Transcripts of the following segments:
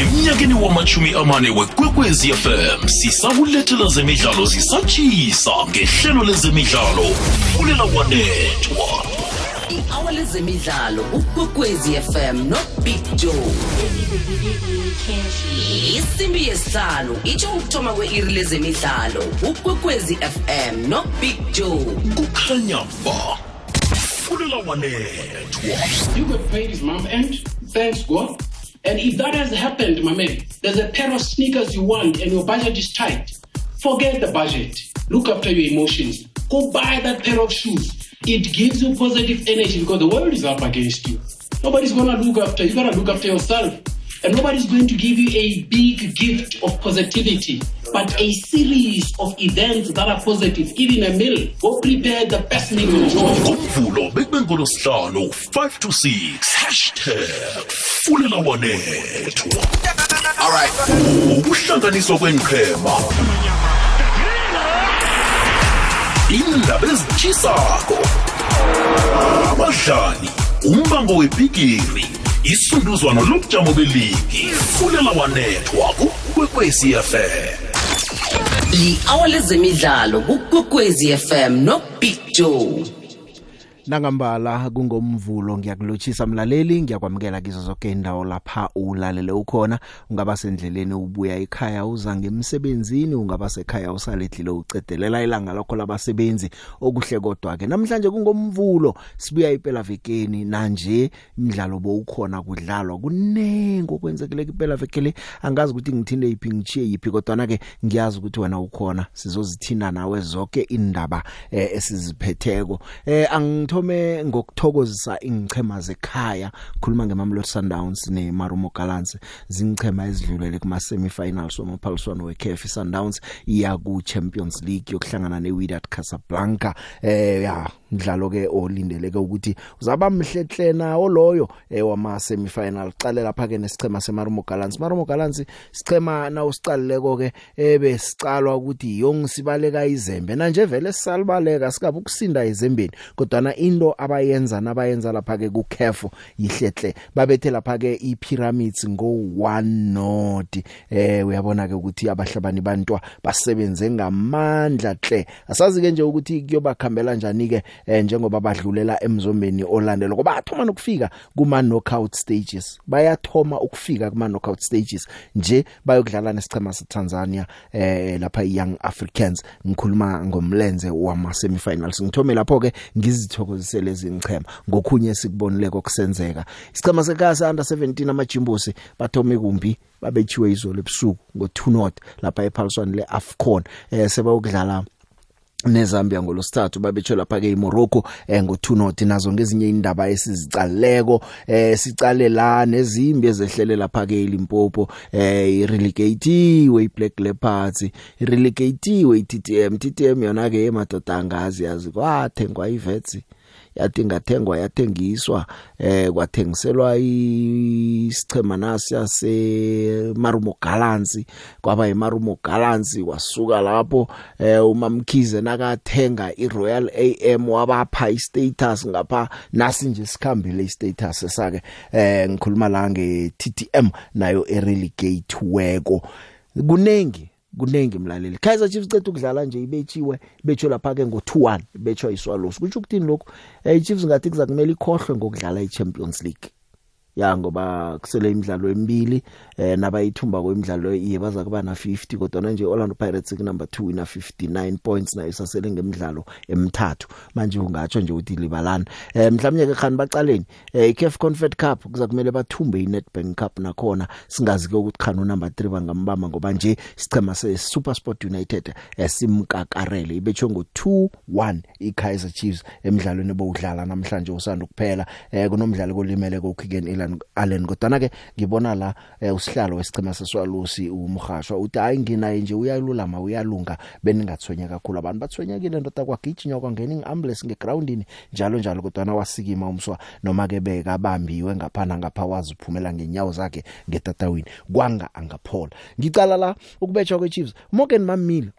emnyakeni wamachumi amane wekwekwezi fm sisakulethela zemidlalo zisatshisa ngehlelo lezemidlalo. Fulela kwanethwa i-awa lezemidlalo ukwekwezi fm nobig joe. Isimbi yesihlanu itsho ukuthoma kwe-iri lezemidlalo ukwekwezi fm nobig joe. Kukhanya ba. Fulela wanethwa You got paid his mom and thanks God. And if that has happened, my man, there's a pair of sneakers you want and your budget is tight. Forget the budget. Look after your emotions. Go buy that pair of shoes. It gives you positive energy because the world is up against you. Nobody's gonna look after you. gotta look after yourself. And nobody's going to give you a big gift of positivity, but a series of events that are positive, even a meal. Go prepare the best meal you enjoy. ngomvulo bekube ngolosihlanu 5 to 6 hashtag fulela wanethwa ukuhlanganiswa kwenqhema indaba ezitshisako abadlali umbango webhigiri isunduzwano lobujamo beligi fulela wanethwa kukwekwecfm li-awa lezemidlalo kukwekwezi fm nobig joe. Nangambala kungomvulo ngiyakulotshisa mlaleli ngiyakwamukela kizo zonke indawo lapha ulalele ukhona. Ungaba sendleleni ubuya ekhaya uza ngemsebenzini ungaba sekhaya usaledlile ucedelela ilanga lakho labasebenzi. Okuhle kodwa ke namhlanje kungomvulo sibuya iphela vekeni nanje imidlalo bowukhona kudlalwa kunengo kwenzekile iphela vekele angazi ukuthi ngithinde iphi ngichiye iphi kodwa na ke ngiyazi ukuthi wena ukhona. Sizozithinda nawe zonke indaba eh, esiziphetheko. Eh angithome ngokuthokozisa ingchema zekhaya khuluma ngeMamelodi Sundowns neMarumo Gallants zingchema ezidlulele kuma semifinals wamaphaliswano weCAF Sundowns iya ku Champions League yokuhlangana neWydad Casablanca. Eh ya mdlalo ke olindeleke ukuthi uzaba mhlehle nawo loyo eh, wama semifinal qale lapha ke nesichema seMarumo Gallants. Marumo Gallants sichema na usicalileko ke ebe sicalwa ukuthi yongisibaleka izembe. Manje vele sisalibaleka sikabe ukusinda izembeni kodwa na into abayenza nabayenza lapha ke kuCAF yihlehle. Babethe lapha ke iPyramids ngo 1 not eh uyabona ke ukuthi abahlabani bantwa basebenze ngamandla hle asazi ke nje ukuthi kuyobakhambela kanjani ke eh, njengoba badlulela emzombeni olandela ngoba athoma nokufika kuma knockout stages. Bayathoma ukufika kuma knockout stages nje bayokudlala nesichema seTanzania eh lapha young Africans. Ngikhuluma ngomlenze wama semifinals ngithome lapho ke ngizithokozisele izinchema ngokhunye sikubonile kokusenzeka isichema sekasa under 17 amajimbosi bathome kumbi babechiwe izolo ebusuku ngo 2 not lapha ePaulson le AFCON eh sebayokudlala neZambia ngolosithathu babetsho lapha ke eMorocco eh ngo2 not nazo ngezinye indaba esizicaleko eh sicale la nezimbi ezehlele lapha ke eLimpopo eh irelegate we Black Leopards irelegate iTTM TTM yona ke emadoda angazi yazi kwathengwa iVets yathi ngathengwa yathengiswa eh kwathengiselwa isichema nasi se Marumo Gallants kwaba iMarumo Gallants wasuka lapho eh umamkhize nakathenga iRoyal AM wabapha istatus ngapha nasi nje sikhambile istatus sake eh ngikhuluma la nge TTM nayo erelegate weko. Kunengi kunengi mlaleli. Kaizer Chiefs cethu ukudlala nje ibethiwe betsho lapha ke ngo2-1 betsho iswalosi kuthi ukuthini lokho eh Chiefs ngathi kuzakumela ikhohlwe ngokudlala iChampions League. Ya ngoba kusele imidlalo emibili eh nabayithumba kwemidlalo iye baza kuba na 50 kodwa nje Orlando Pirates ku number 2 ina 59 points nayo sasele ngemidlalo emithathu. Manje ungatsho nje ukuthi libalana eh mhlawumnye ke khani baqaleni eh iCAF Confed Cup kuza kumele bathumbe iNetbank Cup nakhona. Singazi ke ukuthi khani number 3 bangambamba ngoba nje sichema se SuperSport United esimkakarele ibetsho ngo 2-1 iKaizer Chiefs emidlalweni ebowudlala namhlanje usanda kuphela eh kunomdlalo kolimele koKigen Ilan Allen kodwa ke ngibona la eh, usihlalo wesichema seswalusi umhashwa uthi hayi nginaye nje uyalulama uyalunga beningathwenya kakhulu abantu bathwenyekile ndoda kwagijinywa kwangena iambulance ngegroundini njalo njalo. Kodwa na wasikima umswa noma ke beka bambiwe ngaphana ngapha wazi uphumela ngenyawo zakhe ngetatawini kwanga angaphola. Ngicala la ukubetshwa kweChiefs Morgan Mamile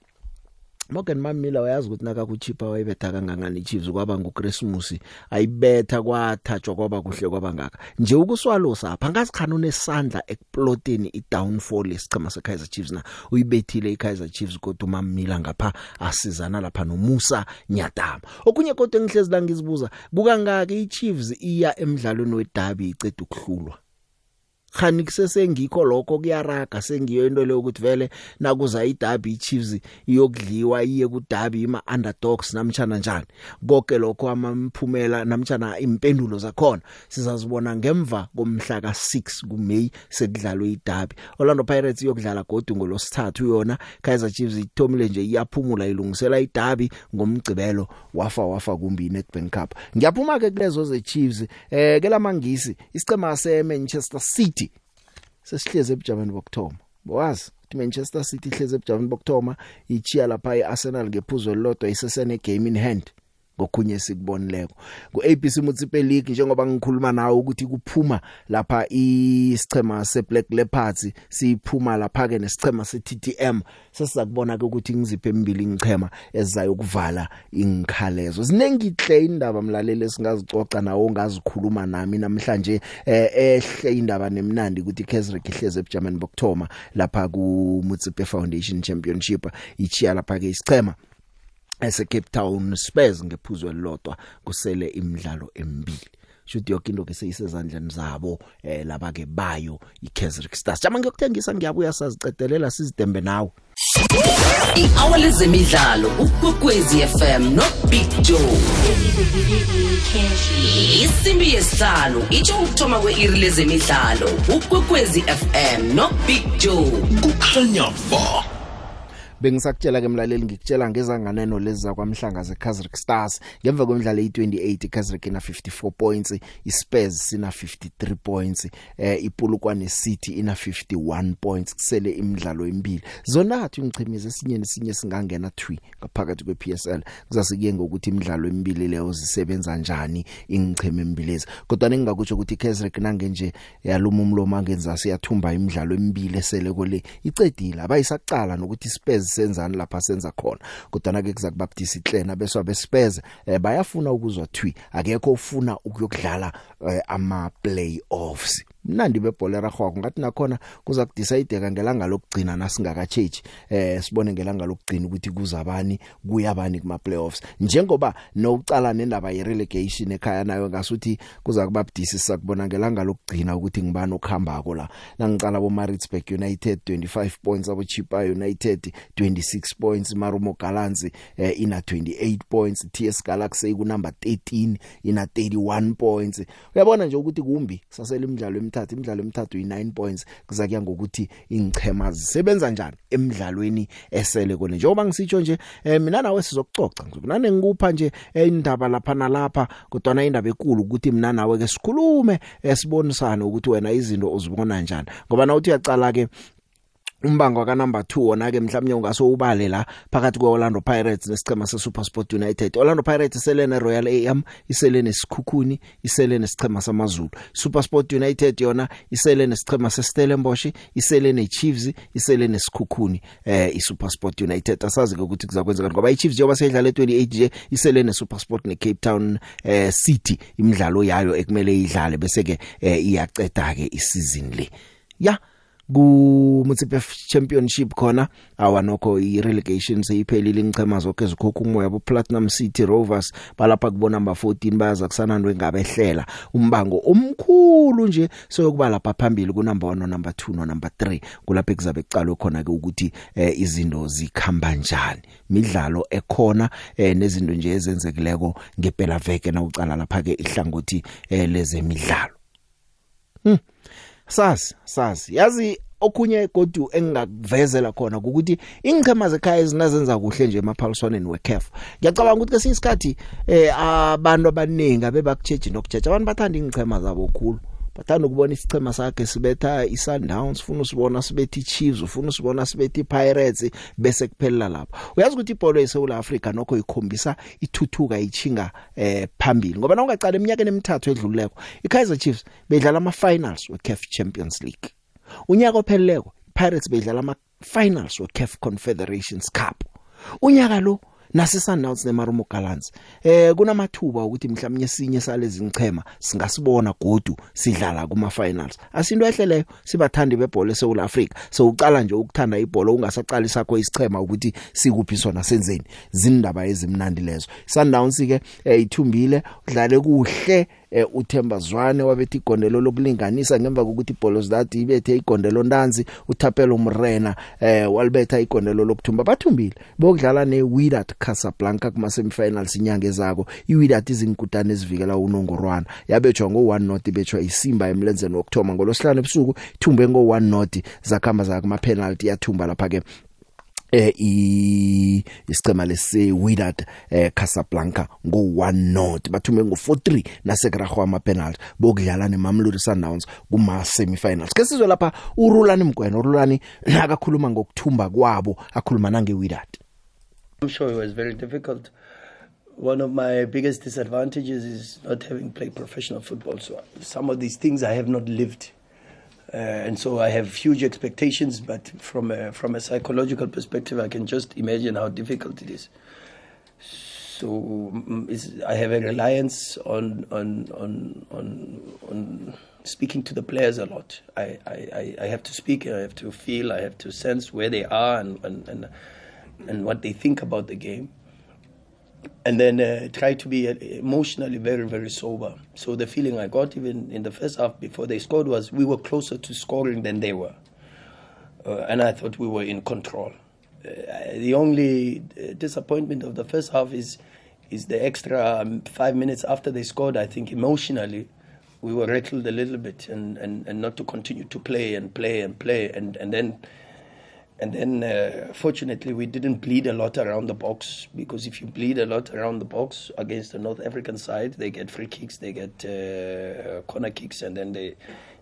Morgan Mamila uyazi ukuthi naka kuchipa wayibetha kangangani Chiefs kwaba ngoChristmas ayibetha kwathatshwa kwaba kuhle kwaba ngaka. Nje ukuswalusa apha ngasikhana unesandla ekuploteni idownfall isichema seKaizer Chiefs na? Uyibethile iKaizer Chiefs kodwa uMamila ngapha asizana lapha noMusa Nyatama. Okunye kodwa engihlezi la ngizibuza buka ngake iChiefs iya emidlalweni weDerby iceda ukuhlulwa? Khani kusesengikho lokho kuyaraga sengiyo into leyo ukuthi vele nakuza iDerby iChiefs iyokudliwa iye kuDerby ima underdogs namtjana njani. Konke lokho amamphumela namtjana impendulo zakhona sizazibona ngemva komhla ka6 kuMay sekudlalwe iDerby. Orlando Pirates iyokudlala godu ngolosithathu yona. Kaizer Chiefs ithomile nje iyaphumula ilungisela iDerby ngomgcibelo wafa wafa kumbi iNedbank Cup. Ngiyaphuma ke kulezo ze Chiefs eh ke lamangisi isicema seManchester City sesihleze ebujameni bokthoma bowazi ukuthi Manchester City ihleze ebujameni bokthoma ichiya lapha eArsenal ngephuzo elilodwa isesene game in hand. Ngokhunye sikubonileko. ku-ABC Mutsipe League njengoba ngikhuluma nawe ukuthi kuphuma lapha isichema seBlack Leopards siphuma lapha ke nesichema seTTM sesizakubona ke ukuthi ngiziphe emibili ingchema ezizayo kuvala ingikhalezo zinengihle indaba mlaleli singazicoca nawo ongazikhuluma nami namhlanje eh ehle indaba nemnandi ukuthi Kesrick ihleze ebujameni bokthoma lapha ku Mutsipe Foundation Championship ichiya lapha ke isichema. Ese Cape Town Spurs ngephuzo elilodwa kusele imidlalo emibili. Shothi yonke into ke seyisezandleni zabo eh laba ke bayo iKaizer Stars jama ngiyokuthengisa ngiyabuya sazicedelela sizidembe nawe. I-hour lezemidlalo ukwekwezi fm no big joe. Isimbi yesihlanu itsho ukuthoma kwe-iri lezemidlalo ukwekwezi fm no big joe. Kukhanya ba. Bengisakutshela ke mlaleli ngikutshela ngezanganeno lezi zakwamhlanga zeKaizer Stars. Ngemva kwemidlalo e28 iKaizer ina 54 points iSpurs sina 53 points eh iPulukwane City ina 51 points. Kusele imidlalo emibili. Zonathu ngichimize esinye nesinye singangena 3 ngaphakathi kwePSL kuzasikuye ngokuthi imidlalo emibili leyo zisebenza kanjani ingicheme embilezi kodwa ningakutsho ukuthi iKaizer nange nje yaluma umlomo angenza siyathumba imidlalo emibili esele kole icedile abayisaqala nokuthi iSpurs senzani lapha senza khona. Kodwa ke kuzakubaptisa iClena beswa beSpurs eh, bayafuna ukuzwa thwi akekho ufuna ukuyokudlala eh, ama playoffs mnandi bebhola ragwako ngathi nakhona kuza kudecide ngelanga lokugcina nasingaka change eh sibone ngelanga lokugcina ukuthi kuzabani kuyabani kuma playoffs njengoba nokucala nendaba ye relegation ekhaya nayo ngasuthi kuza kubabudisi sakubona ngelanga lokugcina ukuthi ngibani okuhambako la. Nangicala bo Maritzburg United 25 points abo Chipa United 26 points Marumo Gallants eh, ina 28 points TS Galaxy ku number 13 ina 31 points. Uyabona nje ukuthi kumbi sasele imidlalo emithathu imidlalo emithathu yi9 points. Kuza kuya ngokuthi ingchema zisebenza njani emidlalweni esele kone njengoba ngisitsho nje eh, mina nawe sizokucoca ngizobunane ngikupha nje eh, indaba lapha nalapha kodwa na indaba enkulu ukuthi mina nawe ke sikhulume esibonisana ukuthi wena izinto uzibona njani. Ngoba na uthi uyacala ke umbango ka number 2 wona ke mhlawumnye ungaso ubale la phakathi kweOrlando Pirates nesicema seSuperSport United. Orlando Pirates iselene Royal AM iselene Sikhukhuni iselene sicema samaZulu. SuperSport United yona iselene sicema seStellenbosch iselene Chiefs iselene Sikhukhuni eh iSuperSport United. Asazi ukuthi kuzakwenzeka ngoba iChiefs njengoba seyidlala e28 nje iselene SuperSport neCape Town eh City imidlalo yayo ekumele idlale bese ke eh, iyaceda ke isizini le. Ya ku Mutsipe Championship khona. Awanokho i relegation seyiphelile ingchema zonke zikhokha umoya bo Platinum City Rovers. Balapha kubona number 14 bayaza kusanandwe ngabehlela. Umbango omkhulu nje soyokuba lapha phambili ku number 1 no number 2 no number 3 kulapha ekuzabe kucalwe khona ke ukuthi eh, izinto zikhamba njani. Midlalo ekhona eh, nezinto nje ezenzekileko ngempela veke na ucala lapha ke ihlangothi eh, lezemidlalo. Hmm. Sazi sazi. Yazi okhunye godu engingakuvezela khona ukuthi ingchema zekhaya ezinazenza kuhle nje emaphaliswaneni weCAF ngiyacabanga ukuthi kesinye isikhathi eh abantu abaningi abebakutsheje nokutsheja abantu bathanda ingchema zabo khulu. Bathanda ukubona isichema sakhe sibetha iSundowns ufuna usibona sibethi Chiefs ufuna usibona sibethi Pirates bese kuphelela lapho uyazi ukuthi ibhola eSouth Africa nokho ikhombisa ithuthuka ichinga eh phambili ngoba nawungacala eminyakeni emithathu edluleko iKaizer Chiefs bedlala ama finals weCAF Champions League. Unyaka opheleleko Pirates bedlala ama finals weCAF Confederations Cup. Unyaka lo nasi Sundowns neMarumo Gallants eh kunamathuba ukuthi mhlawumnye sinye salezi ngichema singasibona godu sidlala kuma finals asinto ehleleyo sibathandi bebhola eSouth Africa so uqala nje ukuthanda ibhola ungasaqali sakho isichema ukuthi sikuphi sona senzeni zindaba ezimnandi lezo. Sundowns ke eh, ithumbile udlale kuhle eh, uThemba Zwane wabethi igondelo lokulinganisa ngemva kokuthi Bolosdad ibethe igondelo ndanzi uThapelo Mrena eh walibetha igondelo lokuthumba. Bathumbile bokudlala neWydad Casablanca kuma semifinals inyanga ezako. iWydad izinkutane ezivikela unongorwana. Yabetjwa ngo1 not ibetjwa isimba emlenzeni wokthoma ngolosihlanu ebusuku ithumbe ngo1 not zakhamba za kuma penalty yathumba lapha ke eh isicema lesi Wydad eh Casablanca ngo 1 not bathume ngo 4-3 nasekragwa ama penalty bokudlala neMamelodi Sundowns kuma semifinals ke sizwe lapha uRulani Mgwena uRulani nakakhuluma ngokuthumba kwabo akhuluma nange Wydad I'm sure it was very difficult. One of my biggest disadvantages is not having played professional football. So some of these things I have not lived. Uh, and so I have huge expectations, but from a, from a psychological perspective, I can just imagine how difficult it is. So mm, I have a reliance on on on on, on speaking to the players a lot. I, I, I have to speak, I have to feel, I have to sense where they are and and and, and what they think about the game and then uh, try to be uh, emotionally very, very sober. So the feeling I got even in the first half before they scored was we were closer to scoring than they were. Uh, and I thought we were in control. Uh, the only uh, disappointment of the first half is is the extra um, five minutes after they scored. I think emotionally we were rattled a little bit and, and, and not to continue to play and play and play and, and then and then, uh, fortunately, we didn't bleed a lot around the box because if you bleed a lot around the box against the North African side, they get free kicks, they get uh, corner kicks, and then they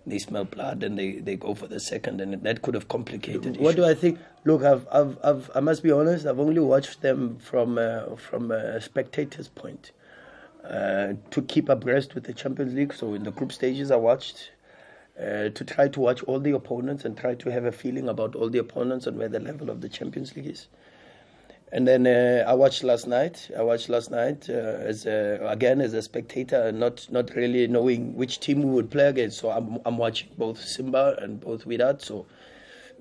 they smell blood and they, they go for the second, and that could have complicated. What do I think? Look, I've, I've, I've, I must be honest. I've only watched them from uh, from a spectator's point. Uh, to keep abreast with the Champions League, so in the group stages, I watched uh, to try to watch all the opponents and try to have a feeling about all the opponents and where the level of the Champions League is. And then uh, I watched last night. I watched last night uh, as a, again as a spectator, not not really knowing which team we would play against. So I'm I'm watching both Simba and both Virat. So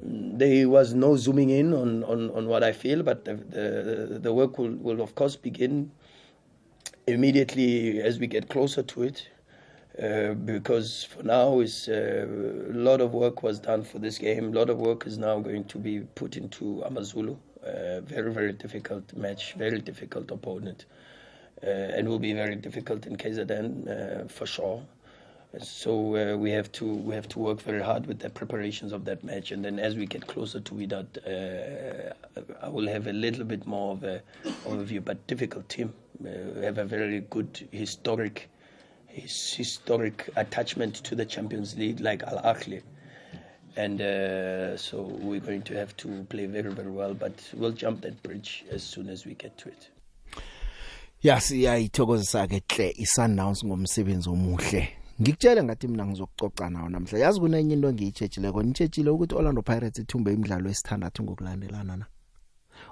mm, there was no zooming in on, on, on what I feel, but the, the, the work will, will of course begin immediately as we get closer to it. Uh, because for now is uh, a lot of work was done for this game. A lot of work is now going to be put into Amazulu. Uh, very very difficult match, very difficult opponent, uh, and will be very difficult in KZN uh, for sure. So we have to we have to work very hard with the preparations of that match, and then as we get closer to Wydad, I will have a little bit more of a overview. But difficult team, we have a very good historic his historic attachment to the Champions League, like Al Ahly. And uh, so we're going to have to play very, very well, but we'll jump that bridge as soon as we get to it. yasiyayithokozisa ke hle iSundowns ngomsebenzi omuhle ngikutshela ngathi mina ngizokucoca nawo namhla yazi kunenye into engiyitshejileko nitshejile ukuthi Orlando Pirates ithumbe imidlalo esithandathu ngokulandelana na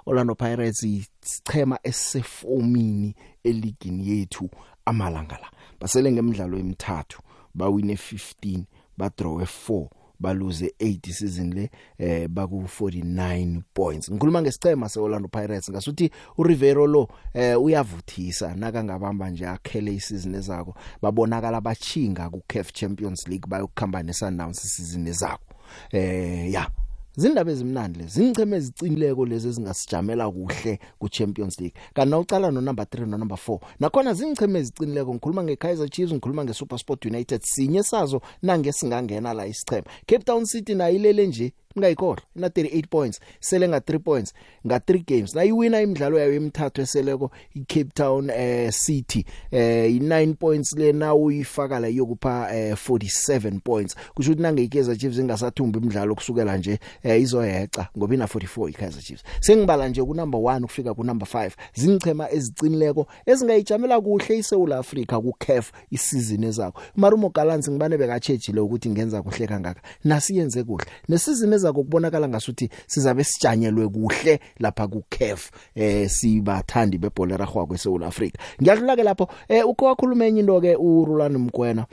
Orlando Pirates isichema esefomini eligini yethu amalanga la. Basele ngemidlalo emithathu bawine 15 badrawe 4 baluze 8 season le eh baku 49 points. Ngikhuluma ngesicema seOrlando Pirates ngasuthi uRivero lo eh uyavuthisa nakangabamba nje akhele isizini ezako. Babonakala bachinga ku CAF Champions League bayokukhamba neSundowns isizini ezako. Eh ya zindaba ezimnandi lezi zingicheme ezicinileko lezi ezingasijamela kuhle ku Champions League. Kana ucala no number 3 no number 4 nakhona zingicheme ezicinileko ngikhuluma ngeKaizer Chiefs ngikhuluma ngeSuperSport United sinye sazo nange singangena la isichema Cape Town City nayilele nje ngayikhohlwa ina 38 points sele nga 3 points. Nga 3 games na iwina imidlalo yayo emithathu eseleko iCape Town eh City. Eh i9 points le na uyifaka la yokupha eh 47 points. Kusho ukuthi nange iKaizer Chiefs ingasathumba imidlalo kusukela nje eh izoyeca ngoba ina 44 iKaizer Chiefs. Sengibala nje ku number 1 kufika ku number 5 zingichema ezicinileko ezingayijamela kuhle iSouth Africa ku CAF isizini ezakho Marumo Gallants ngibane bekatshejile ukuthi ngenza kuhle kangaka. Nasiyenze kuhle. Nesizini eza kokubonakala ngasuthi sizabe sijanyelwe kuhle lapha ku CAF eh sibathandi bebhola ragwa kweSouth Africa ngiyadlula ke lapho eh ukho wakhuluma enye into ke uRulani Mkwena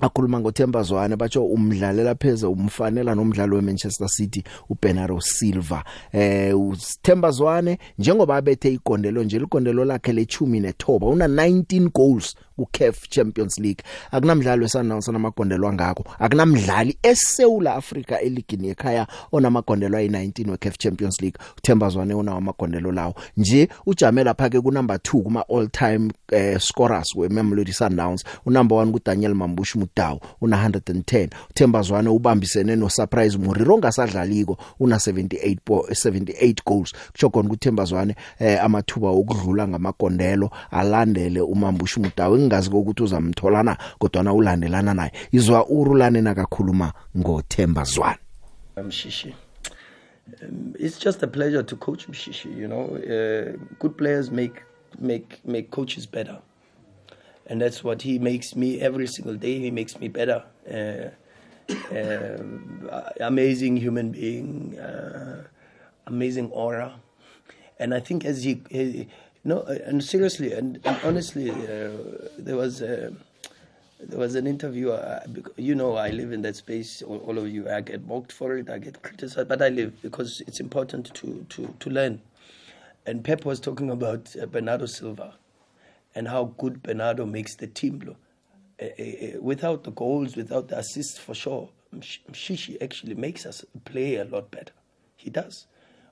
akhuluma ngoThemba Zwane batsho umdlalela pheze umfanela nomdlalo weManchester City uBernardo Silva. Eh uThemba Zwane njengoba abethe igondelo nje ligondelo lakhe le10 nethoba una 19 goals kuCAF Champions League. Akunamdlalo esanawusa namagondelo angako akunamdlali eSouth Africa eligini ekhaya onamagondelo ayi19 weCAF Champions League. uThemba Zwane unawo amagondelo lawo. Nje ujame lapha ke ku number 2 kuma all time eh, scorers weMamelodi Sundowns. Unumber 1 kuDaniel Mambush Mudau una 110 uThemba Zwane ubambisene no Surprise Muriro ongasadlaliko una 78 78 goals. Kutsho khona kuThemba Zwane eh, amathuba okudlula ngamagondelo alandele uMambush Mudau. Ukuthi uzamthola na kodwa na ulandelana naye izwa urulane nakakhuluma ngoThemba Zwane Mshishi. Um, it's just a pleasure to coach Mshishi. You know, uh, good players make make make coaches better, and that's what he makes me every single day. He makes me better. Uh, um, amazing human being, uh, amazing aura, and I think as he, he no, and seriously and, and honestly, uh, there was. Uh, there was an interview. Uh, you know, I live in that space. All, all, of you, I get mocked for it. I get criticized, but I live because it's important to to to learn. And Pep was talking about uh, Bernardo Silva, and how good Bernardo makes the team look. Uh, uh, without the goals, without the assists, for sure, Mshishi actually makes us play a lot better. He does.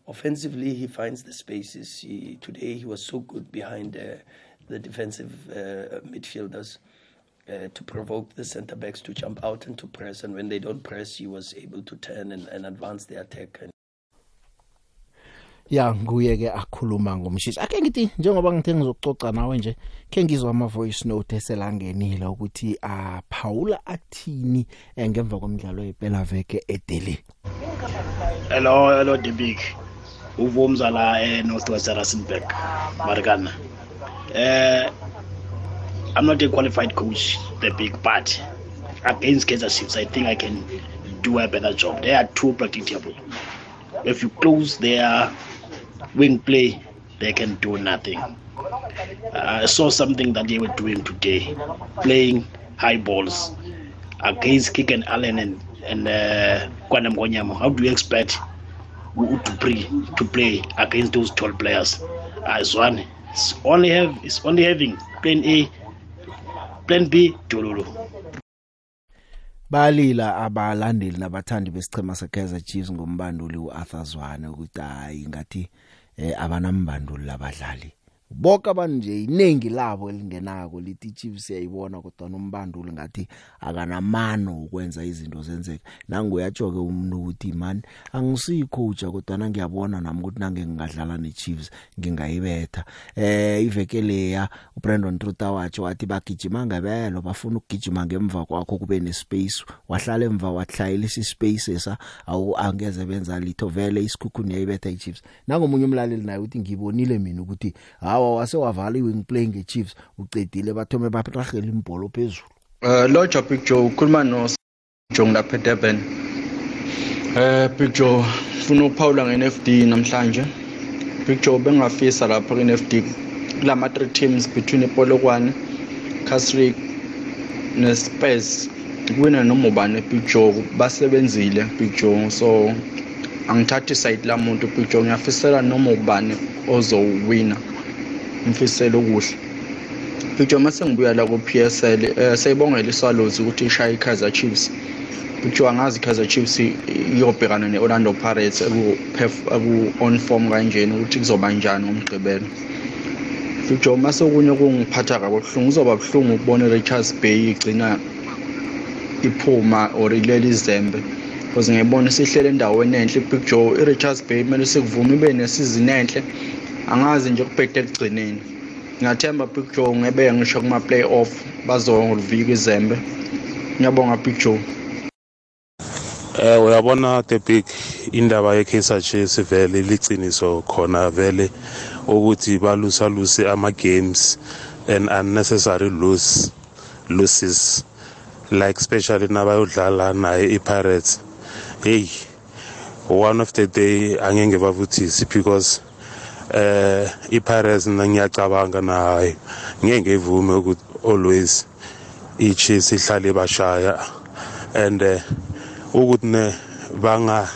Offensively, he finds the spaces. He, today, he was so good behind uh, the defensive uh, midfielders. Uh, to provoke the centre backs to jump out and to press. And when they don't press, he was able to turn and, and advance the attack. And ya nguye ke akhuluma ngomshishi ake ngithi njengoba ngithe ngizokucoca nawe nje ke ngizwa ama voice note eselangenile ukuthi a Paula athini ngemva komdlalo wephela veke eDelhi Hello hello the big uvumza la e Northwest Rustenburg Marikana eh I'm not a qualified coach, the big but against Kaiser Chiefs, I think I can do a better job. They are too predictable. If you close their wing play, they can do nothing. Uh, I saw something that they were doing today, playing high balls against Kick and Allen and and uh, How do you expect to play to play against those tall players? As one, it's only have it's only having plan A plan B Dololo balila abalandeli nabathandi besichema seKaizer Chiefs ngombanduli uArthur Zwane ukuthi hayi ngathi eh abanambanduli labadlali bonke abantu nje iningi labo elingenako lithi Chiefs siyayibona kodwa nombanduli ngathi akanamano ukwenza izinto zenzeke nangu uyatshoke umuntu ukuthi man angisiyi coach kodwa ngiyabona nami ukuthi nange ngingadlala neChiefs ngingayibetha. Eh ivekele ya uBrandon Trutawacho wathi bagijima ngebelo bafuna ukugijima ngemva kwakho kube nespace. Wahlala emva wahlayela ispace esa awu angeze benza litho vele isikhukhuni yayibetha iChiefs. Nangomunye umlaleli naye uthi ngibonile mina ukuthi hawa wase wavala iwing play ngeChiefs ucedile bathome bapragela imbholo phezulu Uh Loja Big Joe ukhuluma no Jong lapha eDurban. Eh Big Joe ufuna ukuphawula ngeNFD namhlanje. Big Joe bengafisa lapha kuNFD kulama three teams between iPolokwane, Casrick neSpurs. Kuwina noma ubani Big Joe basebenzile Big Joe so angithathi side la muntu Big Joe ngiyafisela noma ubani ozowina. Ngifisela okuhle. Picture mase ngibuya la ku PSL eh sayibongela iswalozi ukuthi ishaya iKaizer Chiefs. Picture angazi iKaizer Chiefs iyobhekana neOrlando Pirates aku aku on form kanjeni ukuthi kuzoba njani ngomgqibelo. Picture mase okunye kungiphatha kabuhlungu uzoba buhlungu ukubona Richards Bay igcina iphuma or ileli izembe because ngiyibona sihlele endaweni enhle Picture iRichards Bay kumele sikuvume ibe nesizini enhle angazi nje ukubhekela ekugcineni. ngiyathemba Big Joe ngebe ngisho kuma playoff bazolivika izembe ngiyabonga Big Joe. Eh uyabona the big indaba yeKaizer Chiefs vele liciniso khona vele ukuthi balusa lose ama games and unnecessary lose losses like especially nabayodlala naye iPirates. Hey one of the day angeke bavuthisi because eh iPirates ngiyacabanga nayo ngeke ngivume ukuthi always iChiefs ihlale bashaya and uh, ukuthi ne banga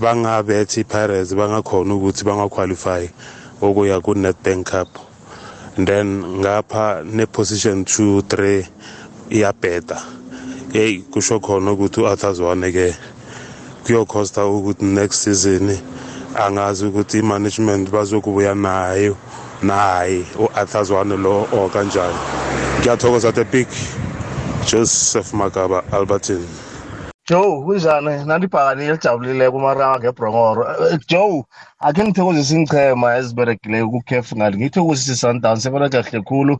bangabethi iPirates bangakhona ukuthi bangaqualify okuya ku Nedbank Cup. Then ngapha ne position 2 3 iyabheda. Hey kusho khona ukuthi uAthazwane ke kuyokhosta ukuthi next season angazi ukuthi i-management bazokubuya nayo naye u-athazwane lo or kanjani. Ngiyathokoza the big joseph magaba albertin Joe kunjani? Nandibhakani elijabulileko mara ngebhrongoro Eh, Joe akhe ngithokozise ingchema eziberegileyo kukhefu ngani ngithokozise Sundowns seberega kahle khulu.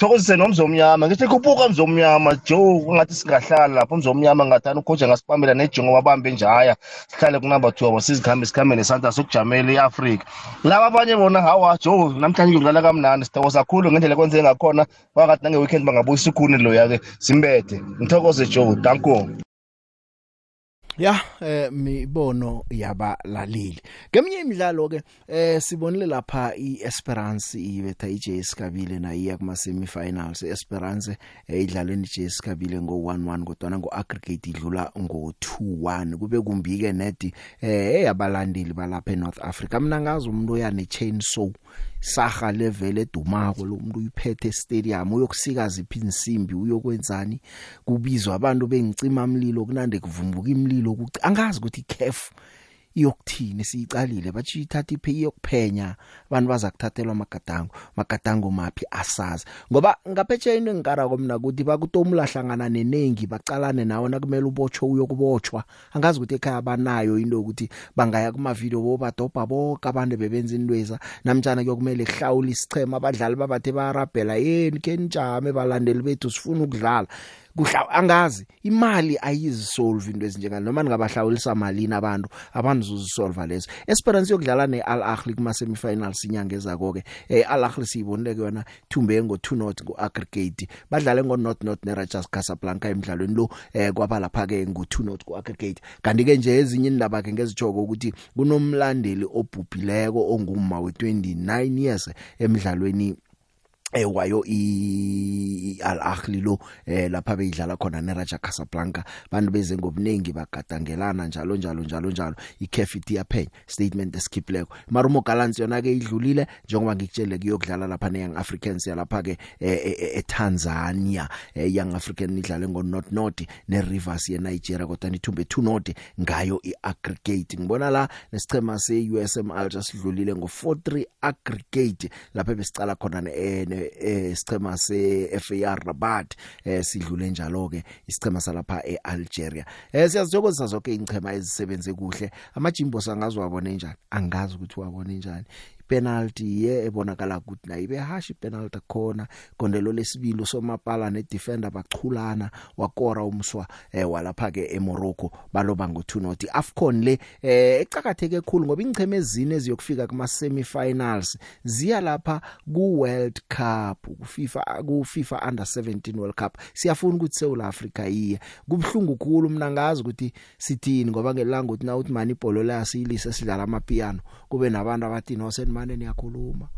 Thokozise nomzomnyama. Ngithi khuphuka mzomnyama Joe ungathi singahlala lapho. Mzomnyama ngathani ukhoja ngasibambela nejongo babambe njaya. Sihlale kunumber 2 abo sizikhambe sikhambe nesandla sokujamela iAfrika. Laba abanye bona hawa Joe namhlanje ngidlala kamnandi sithokoza kakhulu ngendlela kwenze ngakhona. Wakathi nange weekend bangabuyisa ukhuni loya ke simbethe. Ngithokoze Joe danko. Ya eh mibono yabalaleli. Ngeminye imidlalo ke eh sibonile lapha iEsperance ibetha iJS Kabile na iya kuma semifinals iEsperance eh, idlalwe neJS Kabile ngo 1-1 kodwa ngo aggregate idlula ngo 2-1 kube kumbike nedi eh yabalandeli balapha eNorth Africa. Mina ngazi umuntu oyane chainsaw saha level edumako lo muntu uyiphethe stadium uyokusikaza iphinsimbi uyokwenzani? Kubizwa abantu bengicima umlilo kunande kuvumbuka imililo kuci angazi ukuthi ikhefu iyokuthini siyicalile bathi ithatha iphe iyokuphenya abantu baza kuthathelwa magadango magadango mapi asazi. Ngoba ngaphetshe into engikara komna ukuthi bakutomula hlangana nenengi bacalane nawe nakumele ubotshwe uyokubotshwa. Angazi ukuthi ekhaya banayo into ukuthi bangaya kuma video bo badobha bonke abantu bebenza indweza namtjana kuyokumele kuhlawula isichema abadlali babathe barabhela yeni kenijame balandeli bethu sifuna ukudlala. Kuhla angazi imali ayizisolve into ezinjengana noma ningabahlawulisa malini abantu abantu zozisolve lezo. Esperance yokudlala neAl Ahly kuma semifinals inyanga ezako ke eh Al Ahly siyibonile ke yona thumbe ngo 2 not ku aggregate badlale ngo not not neRangers Casablanca emidlalweni lo eh kwaba lapha ke ngo 2 not ku aggregate kanti ke nje ezinye indaba ke ngezijoko ukuthi kunomlandeli obhubhileko ongumma we 29 years emidlalweni eh wayo i Al Ahly lo eh lapha beyidlala khona neRaja Casablanca. Bantu beze ngobuningi bagadangelana njalo njalo njalo njalo. iCafetea yaphenya statement eskipleko Marumo Gallants yona ke idlulile njengoba ngikutshele kuyokudlala lapha neYoung Africans yalapha ke eTanzania. eYoung African idlale ngo North North neRivers yeNigeria kodwa nithumbe 2 North ngayo iaggregate. Ngibona la nesicema seUSM Alger sidlulile ngo 4-3 aggregate lapha besicala khona ne esicema seFAR Rabat eh sidlule njalo ke isicema salapha eAlgeria. Eh siyazijobozisa zonke ingchema ezisebenze kuhle. Amajimbo sangazwa wabone njani? Angazi ukuthi wabone njani? Penalty ye ebonakala ukuthi na ibe harsh penalty khona. Gondelo lesibili somapala ne defender bachulana wakora umswa eh walapha ke eMorocco baloba ngo2 not AFCON le eh ecakatheke kakhulu ngoba ingcheme ezine eziyokufika kuma semifinals ziya lapha ku World Cup ku FIFA ku FIFA Under 17 World Cup. Siyafuna ukuthi South Africa iye. Kubhlungu kukhulu mina ngazi ukuthi sithini ngoba ngelanga ukuthi na uthi mani ibhola la siyilise sidlala amapiano kube nabantu abathi no senimane niyakhuluma.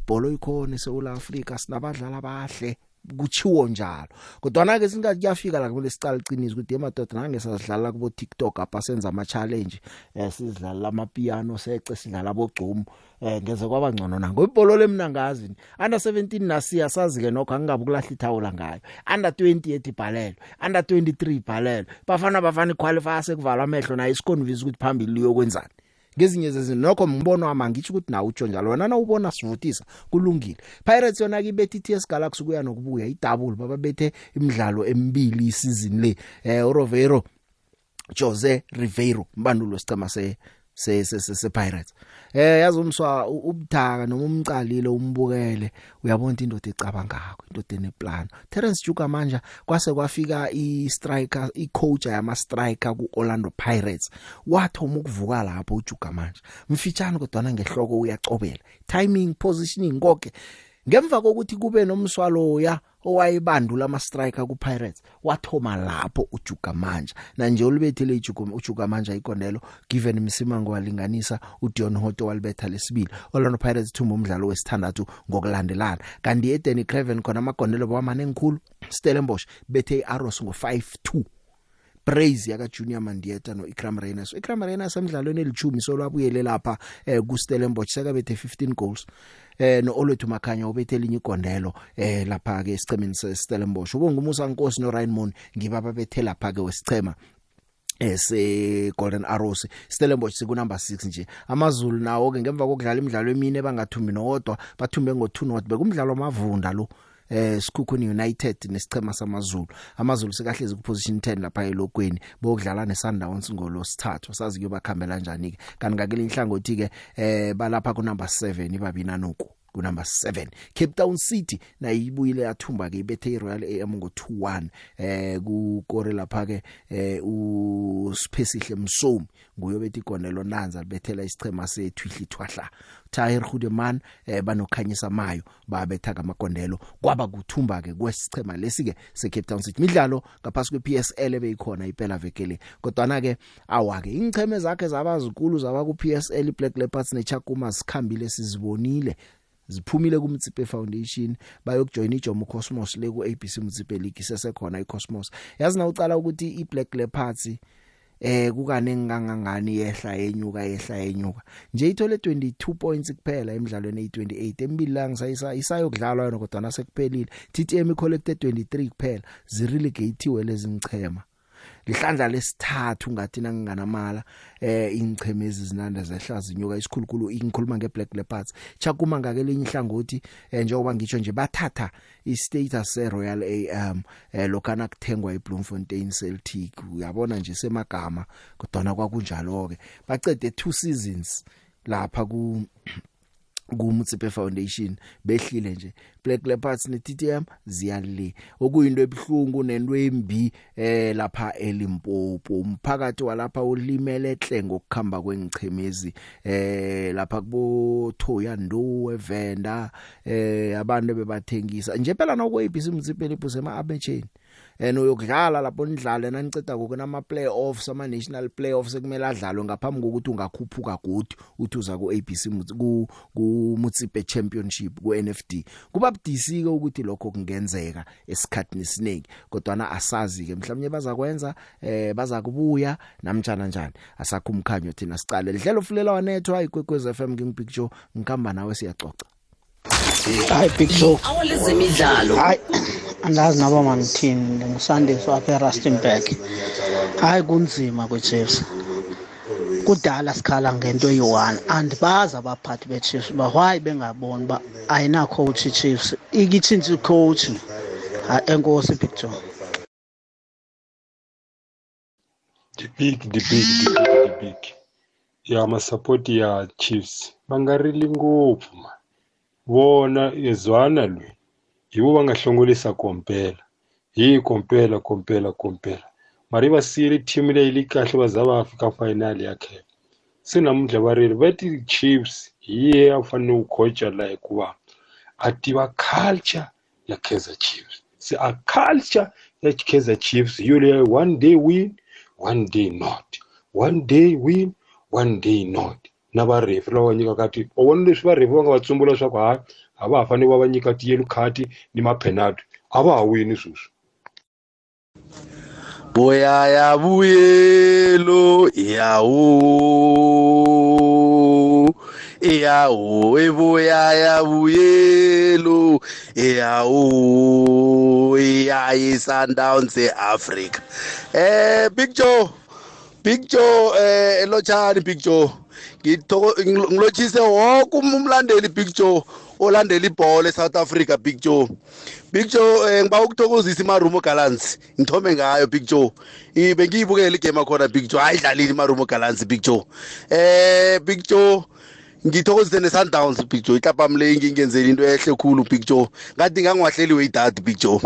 Ibhola ikhona eSouth Africa sinabadlali abahle kuchiwo njalo. Kodwa na ke singathi kuyafika la kumele sicala iqiniso ukuthi emadoda nange sasidlala kubo TikTok apha senza ama challenge eh sidlala amapiano sece sidlala abogcumu eh ngeze kwaba ngcono nango ibholo lemnangazi under 17 nasiya sazi ke nokho angingabe kulahla ithawula ngayo. Under 20 ethi ibhalelo under 23 ibhalelo bafana bafana qualify sekuvala amehlo na isiconvince ukuthi phambili liyokwenzani ngezinye zezinto. Nokho ngibona wami ngitsho ukuthi nawe utsho njalo. Wena na ubona sivutisa kulungile. Pirates yona ke bethi TS Galaxy kuya nokubuya idouble. Baba bethe imidlalo emibili isizini le. Eh Rovero Jose Ribeiro mbandulo sicema se se se, se, se Pirates. Eh yazumswa ubuthaka noma umcalile umbukele uyabona indoda ecabangako indoda eneplan. Terence Juga manje kwase kwafika i striker i coach yama striker ku Orlando Pirates. Wathoma ukuvuka lapho uJuga manje. Mfitshane kodwa ngehloko uyacobela. Timing positioning konke. Ngemva kokuthi kube nomswaloya owayebandula ama striker ku Pirates wathoma lapho uJuga manje na nje ulibethele iJuga uJuga manje ikondelo given Msimango walinganisa uDion Hoto walibetha lesibili. Orlando Pirates thuma umdlalo wesithandathu ngokulandelana. Kanti eDenny Craven khona amagondelo bawamane enkhulu Stellenbosch bethe iArrows ngo 5-2 praise yaka Junior Mandieta no Ikram Reyners Ikram Reyners emidlalweni elithumi solwabuyele lapha eh ku Stellenbosch sekabethe 15 goals eh no Olwethu Makhanya ubethe linye igondelo eh lapha ke isicemeni se Stellenbosch. Ubongumusa Nkosi no Raymond ngibaba bethe lapha ke wesichema ese Golden Arrows. Stellenbosch siku number 6 nje. Amazulu nawo ke ngemva kokudlala imidlalo emine bangathumbi nowodwa bathumbe ngo2 not bekumdlalo mavunda lo. Eh Sikhukhuni United nesichema samazulu. Amazulu sekahlezi ku position 10 lapha elokweni bokudlala neSundowns ngolosithathu sazi kuyobakhambela kanjani ke kanti ngakule inhlangothi ke eh balapha ku number 7 ibabina noku ku number 7 Cape Town City nayibuyile yathumba ke ibethe iRoyal AM ngo 2-1 eh ku kore lapha ke eh u Spesihle Msomi nguye bethi igonelo nanza libethela isichema sethwihli thwahla. Tahir Hudeman eh banokhanyisa mayo babetha kamagondelo kwaba kuthumba ke kwesichema lesi ke se Cape Town City. Midlalo ngaphasi kwe PSL ebeyikhona iphela vekele. Kodwa na ke awake ingcheme zakhe zabazikulu zaba ku PSL Black Leopards neChakuma sikhambile sizibonile. Ziphumile kumtsipe foundation bayokujoin iJomo Cosmos le ku ABC Mtsipe League sesekhona iCosmos yazi na ucala ukuthi iBlack Leopards eh kukane ngangangani yehla yenyuka yehla yenyuka? Nje ithole 22 points kuphela emidlalweni e28 embilanga sayisa isayokudlalwa yona kodwa nasekuphelile TTM collected 23 kuphela. Zirelegatiwe lezi ngichema. Lihlandla lesithathu ngathi nanginganamala eh ingchemezi zinanda zehlazi inyuka isikhulukhulu ingikhuluma ngeBlack Leopards. Chakuma ngakelinye ihlangothi eh, njengoba ngisho nje bathatha istatus seRoyal AM eh, lokana kuthengwa eBloemfontein Celtic. Uyabona nje semagama kodwa kwakunjalo ke bacede two seasons lapha ku kuMtsipe Foundation behlile nje Black Leopards neTTM ziyale okuyinto ebhlungu nento embi eh lapha eLimpopo umphakathi walapha ulimele hle ngokukhamba kwengichemezi eh lapha kubo Thoya Ndo evenda eh abantu bebathengisa nje phela nokwebhisi Mtsipe liphuse ema abecheni and uyokudlala lapho nidlale naniceda kokuna ama playoffs ama national playoffs ekumele adlalwe ngaphambi kokuthi ungakhuphuka godi uthi uza ku ABC ku ku Mutsipe Championship ku NFD kuba budisi ke ukuthi lokho kungenzeka esikhatini siningi kodwa na asazi ke mhlawumnye bazakwenza eh baza kubuya namtjana njani. Asakho umkhanyo thina sicale lidlelo fulela wanethwa ikwekwez FM King Picture ngikhamba nawe siyaxoxa. Hayi big show. Awalezemidlalo hayi. Andazi naba manithini ngusandiso apha erustenburg hayi kunzima kwichiefs kudala sikhala ngento eyi-one. Andibazi abaphathi bechiefs uba why bengaboni uba ayinacoach ichiefs ikitshintshe icoach hayi enkosi big joe the big the big the big the big ya masapoti ya chiefs. Va nga rili ngopfu ma. Vona ezwana lweyi yivo va nga hlongolisa kompela. Hi kompela kompela kompela. Mari va siyile team leyi li kahle va za va fika final ya cap se namuntlha va rili va ti chiefs hi ye a fanele wu khocha la hikuva a tiva culture ya kaizer chiefs. Se a culture ya kaizer chiefs hi yo leya one day win one day not. One day win one day not. Na varefi lava va nyikaka ti u vona leswi varefi va nga va tsumbula leswaku hayi a va ha fanele va va nyika tiyelo khati ni maphenati a va ha wini sweswo boyaya buyelo yawo yawo eboyaya buyelo yawo yayi sundowns eAfrica eh big joe big joe eh elotshani big joe. Ngilotshise wonke umlandeli big joe. Olandela ibhola eSouth Africa Big Joe. Big Joe eh, ngiba ukuthokozisa iMarumo Gallants. Ngithome ngayo Big Joe. Ibe ngiyibukela igame khona Big Joe. Ayidlalile iMarumo Gallants Big Joe. Eh Big Joe ngithokozise neSundowns Big Joe. Iklapa mle ngingenzela into ehle khulu Big Joe. Ngathi ngangiwahleliwe idad Big Joe.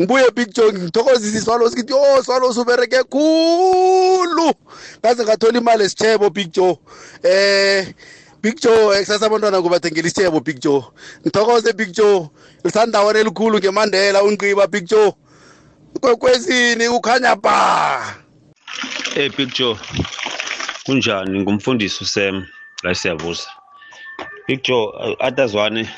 Ngibuye Big Joe ngithokozisa iswalo sithi oh swalo subereke khulu. Ngaze ngathola imali esithebo Big Joe. Eh big joe ekusasa abantwana kubathengela isitshebo big joe ngithokoze big joe lisandawana elikhulu ngemandela unqiba big joe kwekwezini kukhanya ba Hey Big Joe. Kunjani ngumfundisi uSam la siyabuza. Big Joe atazwane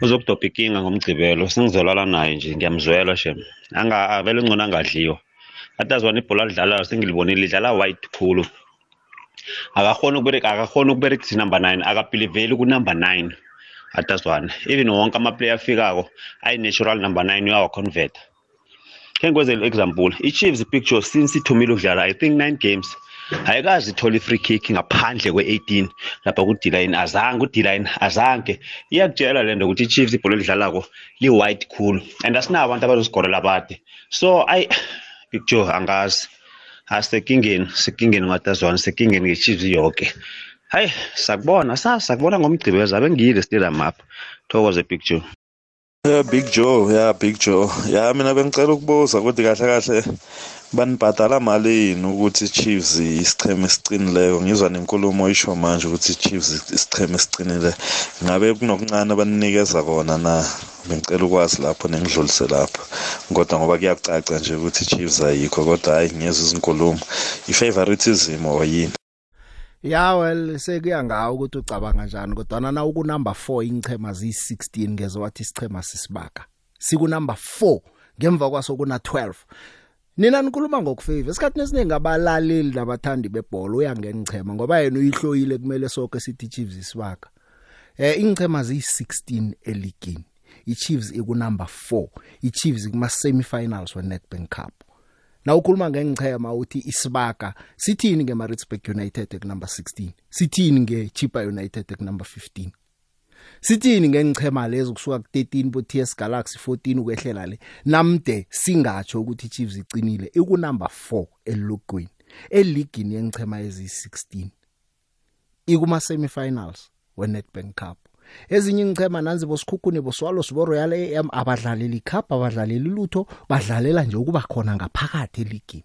uzokudobha inkinga ngomgcibelo sengizolala naye nje ngiyamzwela shem. Anga avele ngcono angadliwa. Atazwane ibhola lidlala sengilibonile lidlala white khulu. Akakhona ukubereka akakhona ukuberekisa number 9 akabhiliveli ku number 9. Atazwane even wonke ama player afikako ayi natural number 9 uyawa convert. Ke ngikwenze example i-Chiefs picture since ithumile ukudlala I think 9 games ayikazi ithola i-free kick ngaphandle kwe-18 lapha ku-D-line azange u-D-line azange iyakutshela le nto ukuthi i-Chiefs ibhola elidlalako li-white cool and asinabo abantu abazosigorela abade so ayi Big Joe angazi asekingeni sekingeni ngatazwana sekingeni nge-Chiefs yonke hayi sakubona sa sakubona ngomgcibelo abe ngiyile stadium apha thokoze Big Joe. Yeah Big Joe, yeah Big Joe. Yeah mina bengicela ukubuza ukuthi kahle kahle banibhadala malini ukuthi Chiefs isicheme esiqinileyo. Ngizwa nenkulumo oyisho manje ukuthi Chiefs isicheme esiqinile. Ngabe kunokuncane baninikeza kona na? Bengicela ukwazi lapho nengidlulise lapho. Kodwa ngoba kuyacaca nje ukuthi Chiefs ayikho kodwa hayi ngiyezwa izinkulumo. I-favoritism oyini? Ya well sekuya ngawo ukuthi ucabanga kanjani kodwa na uku number 4 ingchema zi16 ngeze wathi isichema sisibaka. Siku number 4 ngemva kwaso kuna 12. Nina nikhuluma ngokufavor esikhathini esiningi abalaleli nabathandi bebhola uyangenichema ngoba yena uyihloyile kumele sonke sithi Chiefs isibaka. Eh ingchema zi16 eligini. iChiefs iku number 4. iChiefs kuma semifinals we Nedbank Cup. Na ukhuluma ngengichema uthi isibaka sithini nge Maritzburg United ku number 16 sithini nge Chipa United ku number 15 sithini ngengichema lezo kusuka ku13 bo TS Galaxy 14 ukwehlela le? Namde singatsho ukuthi Chiefs iqinile. Iku number 4 elogwini eligini yengichema ezi16 ikuma semifinals we Nedbank Cup. Ezinye ingchema nanzi bosikhukhune boswalo sibo Royal AM abadlaleli cup abadlaleli lutho badlalela nje ukuba khona ngaphakathi eligini.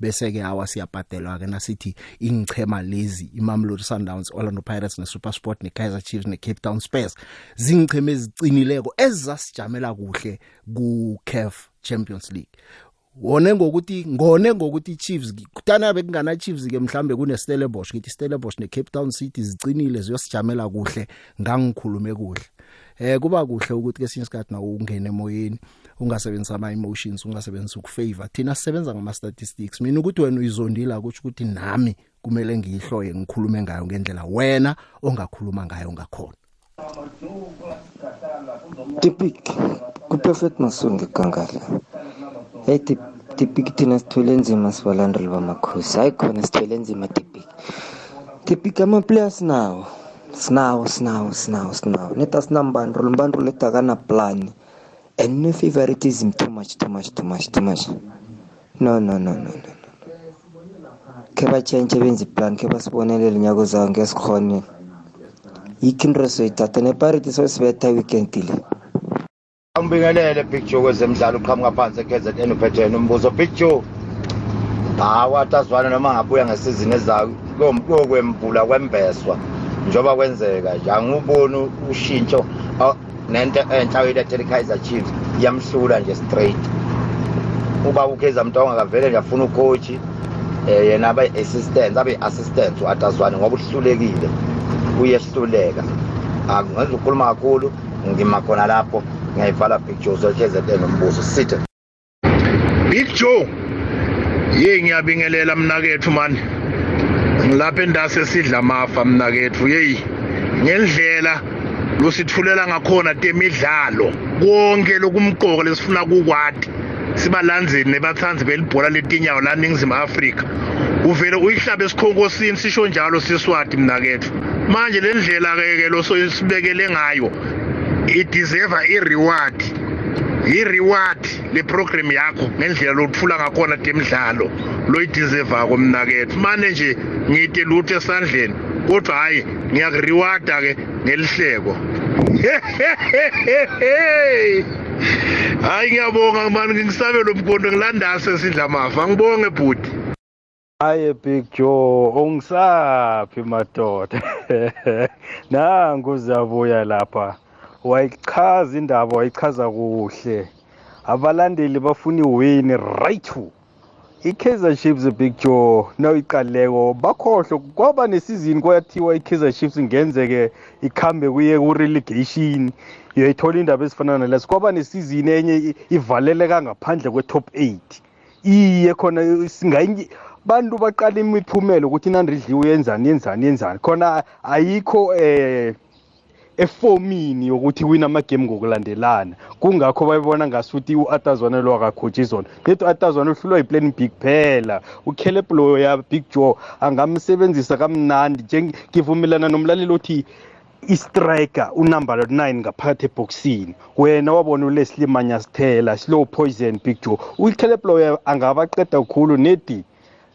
Bese ke awa siyabhadelwa ke nasithi ingchema lezi iMamelodi Sundowns Orlando Pirates neSuperSport neKaizer Chiefs neCape Town Spurs. Zingcheme eziqinileko ezasijamela kuhle ku CAF Champions League. Wone ngokuthi ngone ngokuthi Chiefs kutana bekungana Chiefs ke mhlambe kune Stellenbosch kithi Stellenbosch ne Cape Town City ziqinile ziyosijamela kuhle ngangikhulume kuhle. Eh kuba kuhle ukuthi ke sinye isikhathi na ungene emoyeni ungasebenzisa ama emotions ungasebenzisa ukufavor. Thina sisebenza ngama statistics mina ukuthi wena uyizondile ukuthi ukuthi nami kumele ngiyihloye ngikhulume ngayo ngendlela wena ongakhuluma ngayo ngakhona. Tipik ku-perfect masungi kangala hey tipik thina sithwele nzima sibalandeli bamakhosi hayi khona sithwele nzima tipik tipik ama-player sinawo sinawo sinawo sinawo sinawo. Neta sinambandrulo mbandrulo leta kana plan. And no favoritism too much too much too much too much. No no no no no khe batshentshe benze iplan khe basibonelele nyako zawo ngesikhone yikho into soyithatha neparity sosibetha iweekend le Ambingelele Big Joe kwezemidlalo uqhamuka phansi eKZN uphethe nombuzo Big Joe. Hawa atazwana noma ngabuya ngesizini ezayo kokwembula kwembeswa njoba kwenzeka nje anguboni ushintsho nento enhla oyilethele Kaizer Chiefs yamhlula nje straight. Uba uKaizer Mtonga kavele nje afuna ucoach eh yena abe assistant abe assistant uatazwane ngoba uhlulekile uyehluleka angenza ukukhuluma kakhulu ngima khona lapho ngiyayivala Big Joe soKZN nombuzo sithi Big Joe. Ye ngiyabingelela mnakethu mani ngilapha endase sidla mafa mnakethu yeyi ngendlela losithulela ngakhona temidlalo konke lokumqoko lesifuna kukwati. Sibalandzeli nebatsanzi belibhola letinyawo la ningizimu afrika. Uvele uyihlabe esikhonkosini sisho njalo siswati mnakethu. Manje le ndlela-ke losoyisibekele ngayo ideserva i-reward. I-reward le-program yakho ngendlela lothula ngakhona temidlalo loyideservako mnakethu mane nje ngite lutho esandleni kodwa hhayi ngiyakuriwada-ke ngelihleko. Hayi ngiyabonga mani ngisabelo mkondo ngilandase sidla mafa. Ngibonge bhuti. Haye Big Joe ungisaphi madoda? Nangu uzabuya lapha. Wayichaza indaba wayichaza kuhle. Abalandeli bafuna iwin right i-Kaizer Chiefs Big Joe nawuyiqaleko bakhohlwe kwaba nesizini kwathiwa i-Kaizer Chiefs ngenzeke ikhambe kuye ku-relegation. Uyayithola indaba ezifana nalezo. Kwaba nesizini enye ivaleleka ngaphandle kwe-top 8 iye khona singayi bantu baqala imiphumela ukuthi nandridliwe yenzani yenzani yenzani. Khona ayikho eh efomini yokuthi wina amagame ngokulandelana. Kungakho bayibona ngasuthi u-atazwana lo akakhotshi zona ngethi u-atazwana uhlulwa yiplan big phela ucaleb loya big joe angamsebenzisa kamnandi ngivumelana nomlaleli othi istriker unumber 9 ngaphakathi ebhokisini. Wena wabona uleslie manyasithela slow poison big joe. Ucaleb loya angabaqeda khulu nedi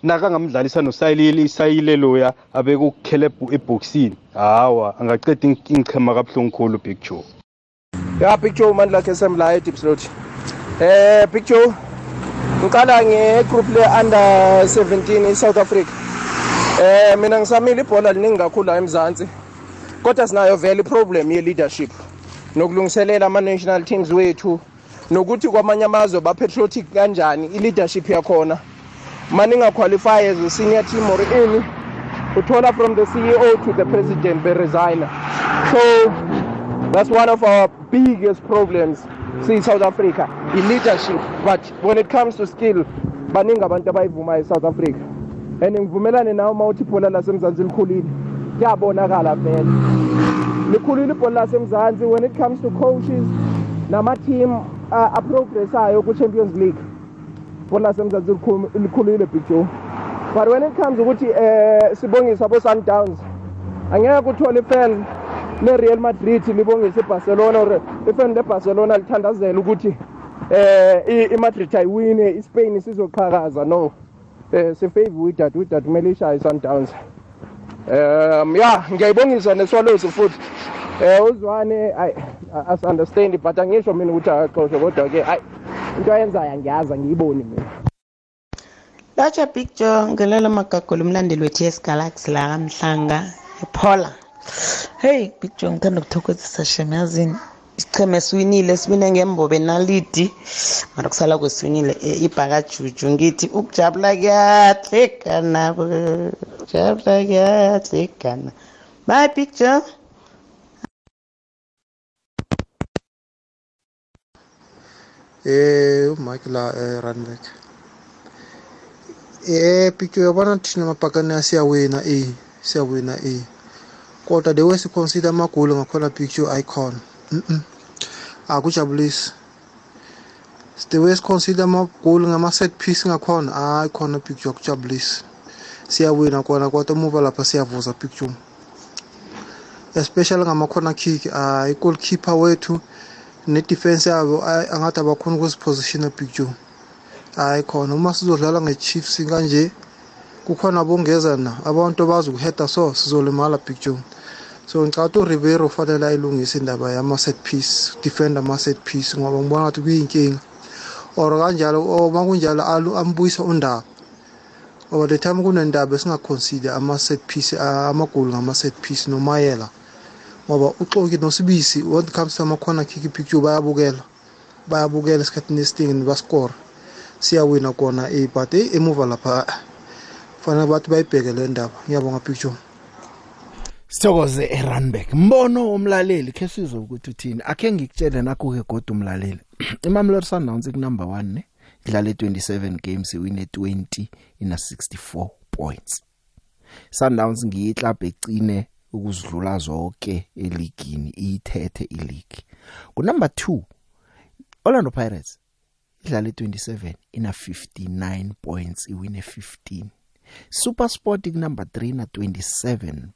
nakangamdlalisa nosayilile isayile loya abeka ukukhelebhu ebhokisini. Hawa angaceda ingichema kabuhlungu khulu big joe. Ya big joe mani lakhe semla edipslot eh big joe ngiqala ngegroup le-under 17 e-south africa. Eh mina ngisamile ibhola liningi kakhulu la emzansi kodwa sinayo vele iproblem ye-leadership. Nokulungiselela ama-national teams wethu nokuthi kwamanye amazwe bapatriotic kanjani i-leadership yakhona. Maningaqualify as a senior team or any uthola from the ceo to the president beresigner so that's one of our biggest problems siyi-south africa i-leadership but when it comes to skill baningi abantu abayivumayo e-south africa. And ngivumelane nawo uma uthi ibhola lasemzansi likhulile kuyabonakala vele. Likhulile ibhola lasemzansi when it comes to coaches nama-team uh, aprogressayo ku-champions league. Ibhola lasemzansi likhulile big joe but when it comes ukuthi eh sibongisa abo-sundowns angeke uthole ifan le-real madrid libongise ibarcelona or ifan lebarcelona lithandazela ukuthi eh imadrid ayiwine ispain sizoqhakaza no. Eh sifave widad widad kumele ishaye i-sundowns. Um ya ngiyayibongisa neswalosi futhi. Eh uzwane ayi as-understand but angisho mina ukuthi akaxoshwe kodwa-ke ayi. Into ayenzayo angiyazi angiyiboni mina. Lotsha big joe ngelela magagula umlandeli wethu yes galaxy la kamhlanga ephola hey big joe ngithanda ukuthokozisa shem yazini isicheme esiwinile siwine ngembobe nalidi mara kusala kwesiwinile ibhakajuju ngithi ukujabula kuyahlekana ukujabula kuyahlekana. Bye big eh umike la eRandburg eh picture yabona thina mabhakane siyawina eh siyawina eh kodwa the way si consider amagoli ngakhona picture icon. Mhm akujabulisi the way si consider amagoli ngama set piece ngakhona hayi khona picture akujabulisi siyawina kona kodwa umuva lapha siyavuza picture especially ngama corner kick hayi goalkeeper wethu ne-defense yabo angathi abakhona ukuzipositiona picture hayi khona uma sizodlala nge-chiefs kanje kukhona abongeza na? Abantu abazi ukuheda so sizolimala picture so ngicabanga ukuthi urivero fanele ayilungise indaba yama-set piece defend ama-set piece ngoba ngibona ngathi kuyinkinga. Or kanjalo or uma kunjalo ambuyisa undaba. Ngoba the time kunendaba esingaconsider ama-set piece amagoli ngama-set piece nomayela. Ngoba uxoki nosibisi when it comes to ama-corner kick picture bayabukela. Bayabukela esikhathini esiningi baskora siyawina kona eh but eh emuva lapha fanele bathi bayibheke le ndaba. Ngiyabonga picture Sithokoze eRunback mbono womlaleli ke sizwe ukuthi uthini? Akhe ngikutshele nakho ke godwa umlaleli. iMamelodi Sundowns ku number 1 ne idlale 27 games iwine 20 ina 64 points. Sundowns ngiyiclub ecine ukuzidlula zonke eligini ithethe ileague ku number 2 Orlando Pirates idlale 27 ina 59 points iwine 15 SuperSport ku number 3 na 27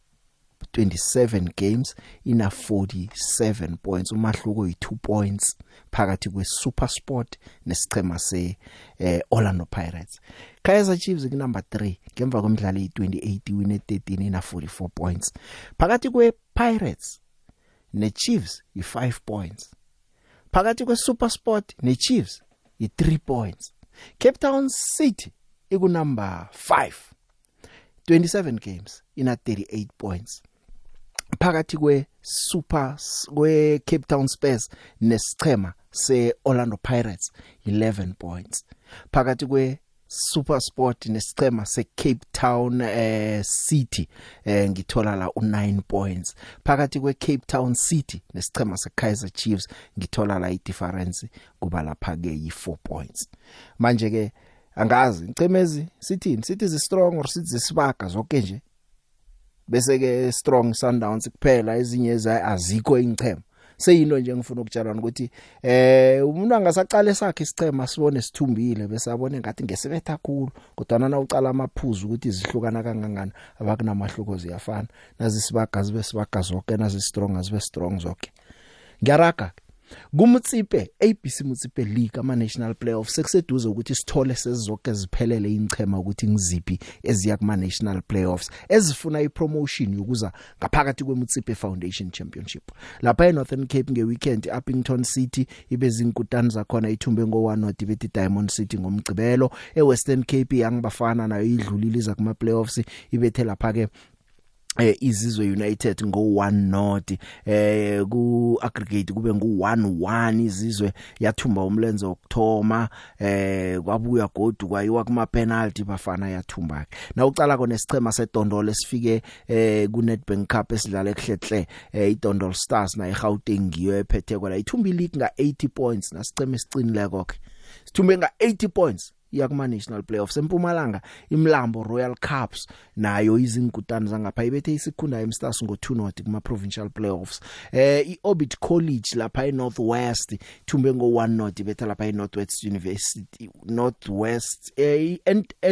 27 games ina 47 points umahluko uyi2 points phakathi kweSuperSport nesichema se eh, Orlando Pirates. Kaizer Chiefs ku number 3 ngemva kwemidlalo yi28 wine 13 ina 44 points. Phakathi kwePirates neChiefs yi5 points. Phakathi kweSuperSport neChiefs yi3 points. Cape Town City iku number 5 27 games ina 38 points. Phakathi kwe Super kwe Cape Town Spurs nesichema se Orlando Pirates 11 points. Phakathi kwe Super Sport nesichema se Cape Town eh City eh ngithola la u9 points. Phakathi kwe Cape Town City nesichema se Kaizer Chiefs ngithola la i difference kuba lapha ke yi4 points. Manje ke angazi icemezi sithini? Sithi zi strong or sithi zisibaga zonke nje? Bese ke strong sundowns kuphela ezinye azikho ingchema seyinto nje ngifuna ukutshalana ukuthi eh umuntu angasaqala esakhe isichema sibone sithumbile bese abone ngathi ngesebetha kakhulu kodwa na ucala amaphuzu ukuthi zihlukana kangangani abakunamahluko ziyafana. Nazi sibaga zibe sibaga zonke nazi strong azibe strong zonke ngiyaraga Kumutsipe ABC Mutsipe League ama National Playoffs sekuseduze ukuthi sithole sezizoke ziphelele ingchema ukuthi ngiziphi eziya kuma National Playoffs ezifuna ipromotion yokuza ngaphakathi kweMutsipe Foundation Championship. Lapha eNorthern Cape ngeweekend Uppington City ibezinkutani zakhona ithumbe ngo1 not bethi Diamond City ngomgcibelo eWestern Cape yangibafana nayo idlulile iza kuma playoffs ibethe lapha ke eh izizwe united ngo 1 not eh ku aggregate kube ngu 1-1 izizwe yathumba umlenze wokthoma eh kwabuya godu kwayiwa kuma penalty bafana yathumba na ucala kone sichema sedondolo esifike eh ku Nedbank Cup esidlala ekhlehle eh iDondol Stars na eGauteng ngiyo ephethe kwala. Ithumbi league nga 80 points nasiceme sicinile kokhe sithumbe nga 80 points. Ya kuma national playoffs empumalanga imlambo royal cups nayo izinkutani zangapha ibethe isikhunda emstars ngo2 not kuma provincial playoffs. Eh iorbit college lapha enorthwest thumbe ngo1 not ibethe lapha enorthwest university northwest eh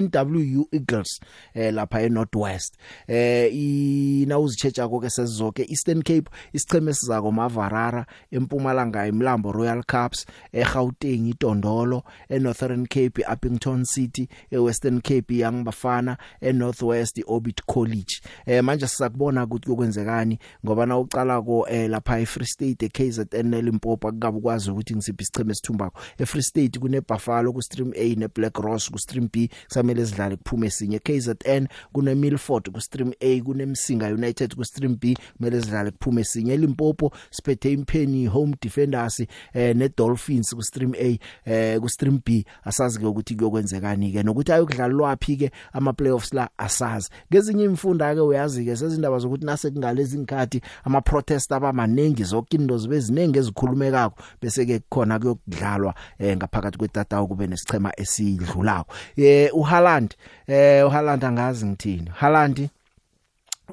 NWU eagles eh lapha enorthwest. Eh ina uzichecha konke sesizoke eastern cape isicheme sizako mavarara empumalanga imlambo royal cups eGauteng idondolo enorthern cape up Wellington City eWestern Cape Young Bafana eNorthwest Orbit College. Eh manje sizakubona ukuthi kokwenzekani ngoba na uqala ko eh lapha eFree State eKZN eLimpopo akukabe ukwazi ukuthi ngisiphi isicheme esithumbako. eFree State kune Buffalo ku stream A ne Black Ross ku stream B kusamele sidlale kuphume sinye. KZN kune Milford ku stream A kune Msinga United ku stream B kumele sidlale kuphume sinye. eLimpopo siphethe impheni Home Defenders eh ne Dolphins ku stream A eh ku stream B. Asazi ke ukuthi kuyokwenzekani ke nokuthi ayokudlalwapi ke ama playoffs la asazi. Ngezinye imfunda ke uyazi ke sezindaba zokuthi nase kungalezi inkhathi ama protest abamaningi zonke into zibe ziningi ezikhulumekako bese ke khona kuyokudlalwa eh, ngaphakathi kwetatawu kube nesichema esidlulako eh uHaaland eh uHaaland angazi ngithini? Haaland?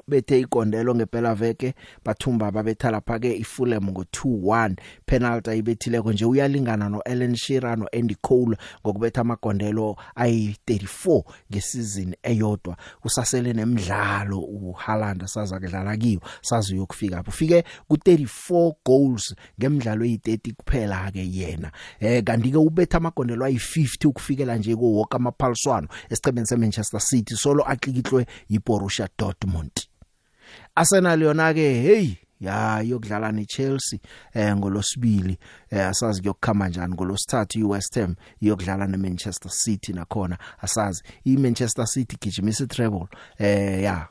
Bethe ikondelo ngempela veke bathumba babetha lapha ke iFulham ngo2-1 penalty ibethileko nje uyalingana noEllen Shearer noAndy Cole ngokubetha amagondelo ayi34 ngesizini eyodwa. Usasele nemidlalo uHaaland saza kudlala kiyo sazi uyokufika ufike ku34 goals ngemidlalo eyi30 kuphela ke yena. Eh kanti ke ubetha amagondelo ayi50 ukufikela nje ko woke amaphaliswano esicebeni seManchester City. Solo atlikitlwe yiBorussia Dortmund. Arsenal yona ke hey ya yokudlala neChelsea eh ngolosibili eh asazi kuyokukhama kanjani ngolosithathu iWest Ham yokudlala neManchester City nakhona. Asazi iManchester City gijimisa treble eh ya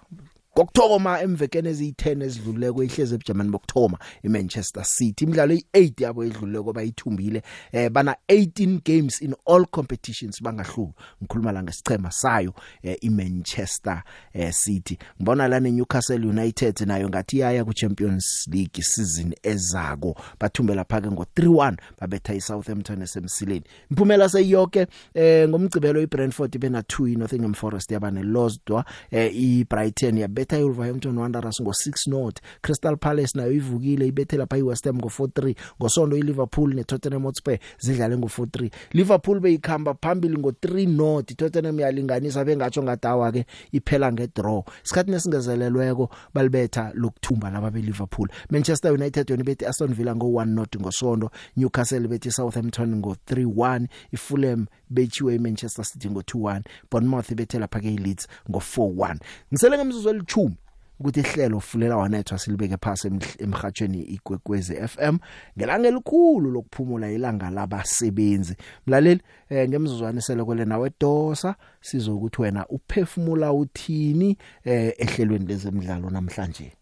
kokuthoma emvekeni eziyi10 ezidlulile kwehleze eBgerman bokthoma eManchester City. Imidlalo eyi8 yabo edlulile kuba ithumbile eh bana 18 games in all competitions bangahluki ngikhuluma la ngesichema sayo eh, iManchester eh, City. Ngibona la neNewcastle United nayo ngathi yaya ku Champions League season ezako. Bathumbe lapha ke ngo3-1 babetha iSouthampton esemsileni. Imphumela seyonke eh ngomgcibelo iBrentford bena 2 iNottingham Forest yabane Losdwa eh iBrighton yabetha ibetha iWolverhampton Wanderers ngo6 not Crystal Palace nayo ivukile ibethe lapha iWest Ham ngo4-3 ngosondo iLiverpool neTottenham Hotspur zidlale ngo4-3 Liverpool beyikhamba phambili ngo3 not Tottenham yalinganisa bengatsho ngadawa ke iphela ngedraw. Isikhathi nesingezelelweko balibetha lokuthumba laba beLiverpool. Manchester United yona ibethe Aston Villa ngo1 not ngosondo Newcastle bethe Southampton ngo3-1 iFulham bechiwe iManchester City ngo2-1 Bournemouth bethe lapha ke iLeeds ngo4-1 ngisele ngemzuzu elithumi ukuthi ihlelo fulela wanethwa silibeke phasi emhathweni igwekwezi FM ngelanga elikhulu lokuphumula ilanga labasebenzi mlaleli eh, ngemzuzwane selekwele nawe dosa sizokuthi wena uphefumula uthini eh, ehlelweni lezemidlalo namhlanje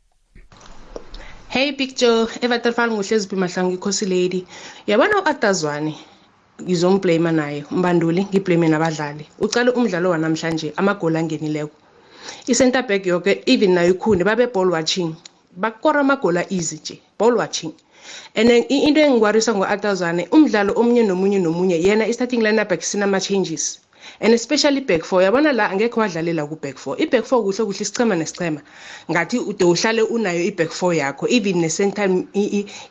Hey Big Joe, evaterfal nguhlezi bimahlangu ikhosi lady. Yabona uAtazwane ngizomblame naye umbanduli ngiblame nabadlali. Ucala umdlalo wanamhlanje amagoli angenileko. I-center back yoke even nayo ikhune babe ball watching. Bakora amagola easy nje, ball watching. And into engikwarisa ngo-Atazwane umdlalo omunye nomunye nomunye yena i-starting lineup sinama changes. and especially back four yabona la angekho wadlalela ku-back four i-back four kuhle kuhle isichema nesichema ngathi ude uhlale unayo i-back four yakho even ne-center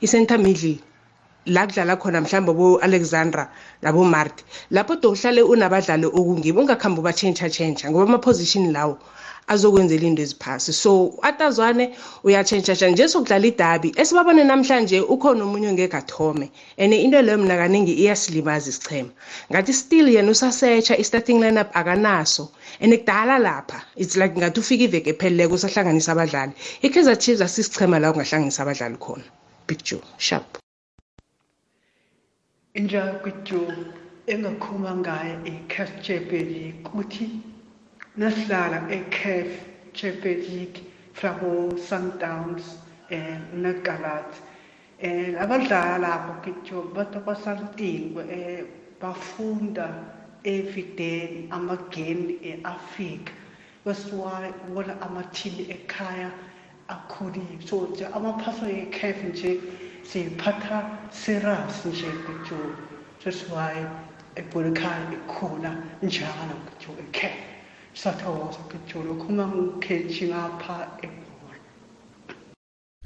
i-center middle la kudlala khona mhlawumbe bo-alexandra nabo-mart lapho de uhlale unabadlali okungibo ungakhambi uba-tshentsha-tshentsha ngoba ama-position lawo azokwenzela into eziphasi. So atazwane uyatshentshatsha nje sokudlala idabi esibabone namhlanje ukhona omunye ongeke athome and into leyo mna kaningi iyasilimaza isichema. Ngathi still yena usasetsha i-starting lineup akanaso and kudala lapha it's like ngathi ufika iveke epheleleko usahlanganisa abadlali. I-kaizer chiefs asisichema la ungahlanganisa abadlali khona. Big joe sharp. Inja kwijo engakhuluma ngayo i-caf champion league ukuthi nasidlala e-caf champion league flabo sundowns um negalat um abadlala lapho kitsho bato basaltingo um bafunda evideni amagame e-afrika besiwaye ubona amathini ekhaya akhulile so nje amaphaso e-caf nje siyiphatha serious nje kitsho sesiwaye ebona ekhaya ikhona njalo kitsho e-caf sathokoza kitsho lokhu uma ngikhethi ngapha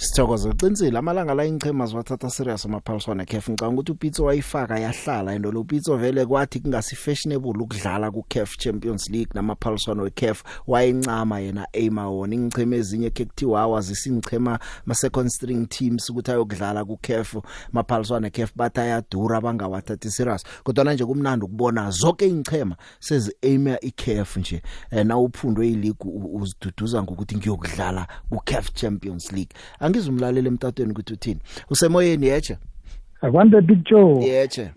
Sithokoza uqinisile amalanga la ingchema ziwathatha serious amaphaliswana CAF ngicanga ukuthi uPitso wayifaka yahlala endo lo. Pitso vele kwathi kungasi fashionable ukudlala ku CAF Champions League namaphaliswana weCAF wayencama yena Aimawon ingchema ezinye kekuthiwa awazisa ingchema ma second string teams ukuthi ayokudlala ku CAF maphaliswana CAF batayadura abangawathathi serious. Kodwa nje kumnandi ukubona zonke ingchema sezi aima iCAF nje. Na uphundwe ileague uziduduza ngokuthi ngiyokudlala ku CAF Champions League. Angizumlalela emtatweni ukuthi uthini. Usemoyeni yeche akwande picture yeche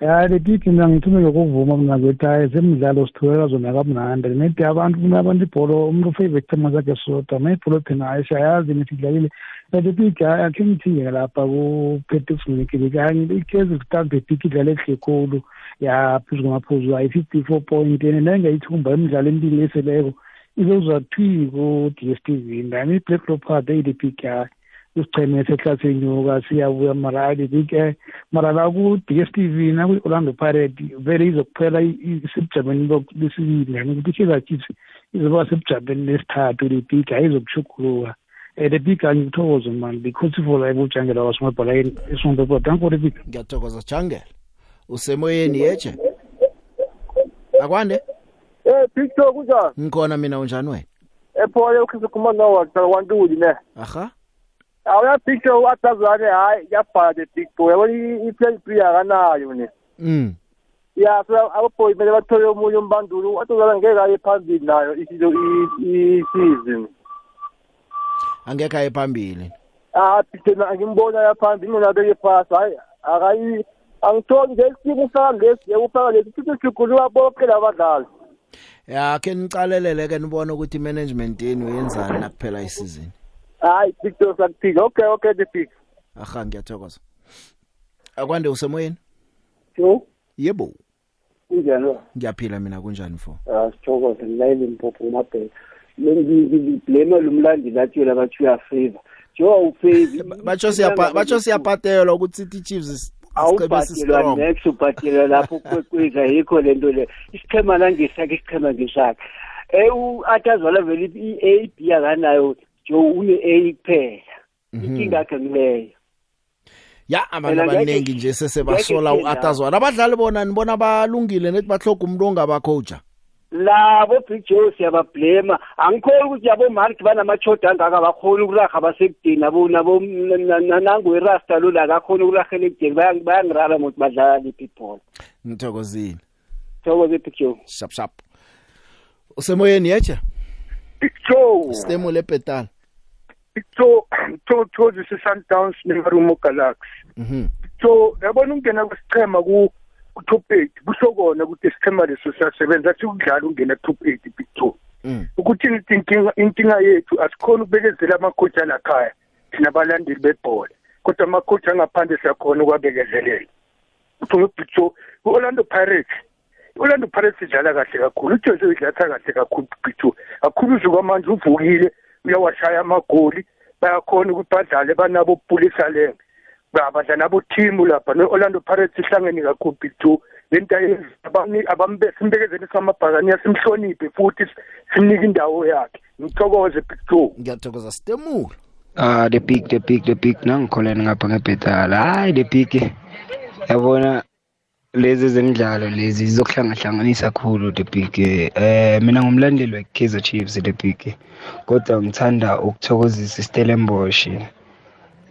ya letithi mina ngithume lokuvuma mina kwethi hayi zemidlalo sithuleka zona kamnandi. Nedi abantu funa abantu ibholo umuntu ufavorite tema sakhe sodwa ma ibholo thina hayi siyayazi nithi idlalile letithi akhe ngithinge lapha ku-petifnikile ikhezi kutambe epiki idlale kuhle khulu. Ya phezu kwamaphuzu ayi-fifty four point and nayingayithumba imidlalo emibili eseleko. Izozwa kuthiwa ku-d s t v nami i-black leopard eyilipik ya isicheme sehlasenyuka siyabuya mara alipik mara la ku-d s t v nakwi-orlando pirate vele izokuphela isebujameni lesibili yani ukuthi i-kaizer chiefs izoba sebujameni lesithathu lipik hayi izokushuguluka um le pik angikuthokoze mani because ifola ibujangela wasimabhala esonto kodwa danko le pik ngiyathokoza jangela. Usemoyeni yeje akwande? Eh Picture kunjani? ngikhona mina unjani wena Ephole ukhisa kuma no waqala kwantuli ne. aha Awuya Picture atazane hayi yabhala the big boy. Yabona i-play free akanayo ne. mm Ya so aboboy mele bathole umunye umbandulu atozana ngeke aye phambili nayo isilo i-season. angekho aye phambili Ah Picture angimbona yaphambili mina beke phasi hayi akayi angitholi nje isimo sami lesi yekufaka lesi sithi siguluka bonke labadlali. Ya ke nicalelele ke nibone ukuthi management yenu yenzani nakuphela isizini? Hayi Victor sakuphika okay okay the big aha ngiyathokoza. Akwande usemoyeni? Yo. Yebo. Kunjani? Ngiyaphila mina kunjani fo asithokoze ngilayile mpopho umabheka ngiblame lumlandi lathi yona bathi uyafavor njengoba ufavor batsho siyapa batsho siyapatelwa ukuthi City Chiefs awubhadelwa next ubhadelwa lapho kwekweza yikho lento le. Isichema nangesakhe isichema ngesakhe eh u-atazwala vele i-a b akanayo jo une-a kuphela. Inkinga yakhe ngileyo. Ya abantu abaningi nje sesebasola u-atazwana. abadlali bona nibona balungile nethi bahloga umuntu ongabacoacha labo big joe siyabablema. Angikholi ukuthi yabo mark banamachoda angaka bakhona ukuraha basekudeni nabo nabo nangoirasta lo la kakhona ukurahela ekudeni bayangirara ngokuthi badlala liphi ibhola. Ngithokozile. Thokoze big joe. Shap shap. Usemoyeni yeche Big Joe. Stemule epetal Big Joe to to Sundowns neMarumo Galaxy mhm. So yabona ungena kwesichema ku ku-top 8 kusho kona ukuthi isichema leso siyasebenza athi ukudlala ungena top 8 Big Joe Mm. ukuthi inkinga yethu asikhona ukubekezela amakhoji alakhaya thina abalandeli bebhola. Kodwa amakhoji angaphandle siyakhona ukwabekezelela. Uthola ubhitso u-orlando pirates i-orlando pirates idlala kahle kakhulu ujesu idlala kahle kakhulu ubhitso kakhulu uze kwamanje uvukile uyawashaya amagoli bayakhona ukuthi badlale banabo ubulisa lenge badla nabo thimu lapha ne-orlando pirates ihlangene kakhulu bhitso lento abambekezele samabhakaniya simhloniphe futhi simnike indawo yakhe. Ngithokoze big joe ngiyathokoza stemule Ah the big the big the big nangikholeni ngapha ngebhetala hayi the big. Yabona lezi zemidlalo lezi zizokuhlangahlanganisa kakhulu the big. Eh mina ngumlandeli we-Kaizer Chiefs the big. Kodwa ngithanda ukuthokozisa iStellenbosch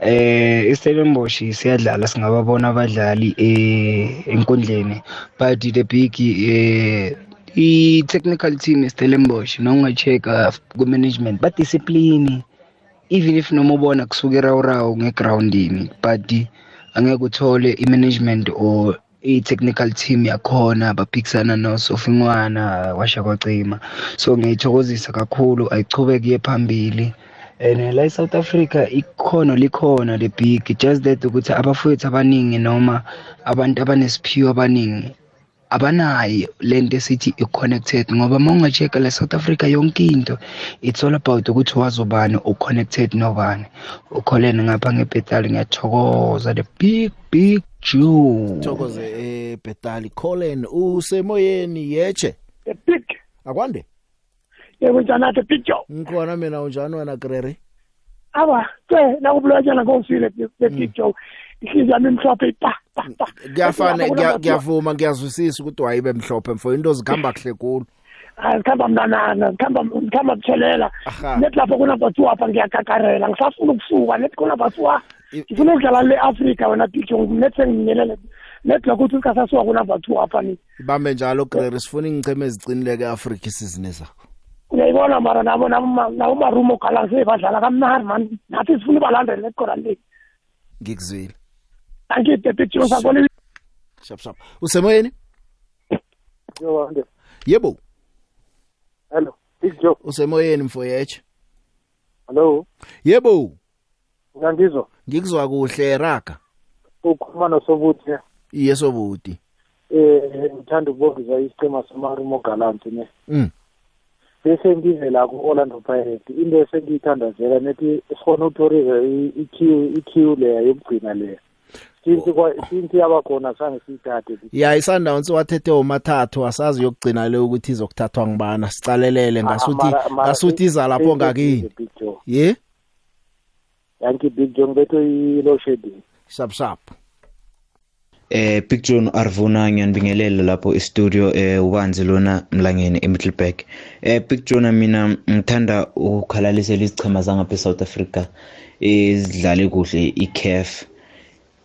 eh iStellenbosch siyadlala singababona abadlali eh enkundleni. But the big eh i-technical team iStellenbosch nongacheka ku-management badiscipline even if noma ubona kusuka irawurawu ngegroundini but angeke uthole i-management or i-technical team yakhona baphikisana nosofingwana washa kwacima. So ngiyithokozisa kakhulu ayichubeke phambili. And la e-south africa ikhono likhona the big just that ukuthi abafowethu abaningi noma abantu abanesiphiwo abaningi abanayo lento esithi i-connected ngoba uma ungacheka la south africa yonke into it's all about ukuthi wazobani u-connected nobani. Ukholene ngapha ngebhetali ngiyathokoza the big big jew. Thokoze ebhetali colin usemoyeni yeche the big. Akwande? Yebo njani the big joe. Ngikhona mina unjani wena grere awa ke nakubulanyana ngosile the big joe. Ihliziyo yami imhlophe pa pa pa. Kuyafana ngiya- ngiyavuma ngiyazwisisa ukuthi wayibe mhlophe mfo. Into zikhamba kuhle kulo hayi zikhamba mnanana zikhamba zikhamba buthelela Aha. nethi lapho kunabhathiwa apha ngiyakakarela ngisafuna ukusuka nethi kunabhathiwa ngifuna ukudlala le-afrika wena big nethi senginyelele nethi lokho ukuthi sikasasuka kunabhathiwa apha ni. Ibambe njalo grere sifuna ingicheme eziqinileke eAfrica isizini ezakho uyayibona mara nabo nabo nabo marumo galanse badlala kamnandi man. Nathi sifuna ubalandele nekora le. Ngikuzwile. Angide big joe sakole shap shap usemoyeni? Yowande. yebo. Hello. Big joe. Usemoyeni mfo yeche hello. Yebo. Ngiyangizwa ngikuzwa kuhle raga. Ukhuluma nosobuthi iye sobuti eh ngithanda ukubonga isiqhema samarumo gallant ne. Mm. Bese ngize la ku-orlando pirates. Into esengiyithandazela nethi sikhona ukuthoriza i-q i-q leya yokugcina leya. Since kwa- since yabakhona sange siyithathe. Ya isundowns wathethe umathathu asazi yokugcina le ukuthi izokuthathwa ngibana sicalelele ngasuthi mara- mara- ngasuthi iza lapho ngakini. Big Joe. ye? Yanki big john betho i-low shedding shap shap. Eh Big John Arvuna ngiyanibingelela lapho e-studio eh ubanzi lona mlangeni eMiddelburg eh Big John mina ngithanda ukukhalalisela izichema zangapha eSouth Africa ezidlale kuhle iCAF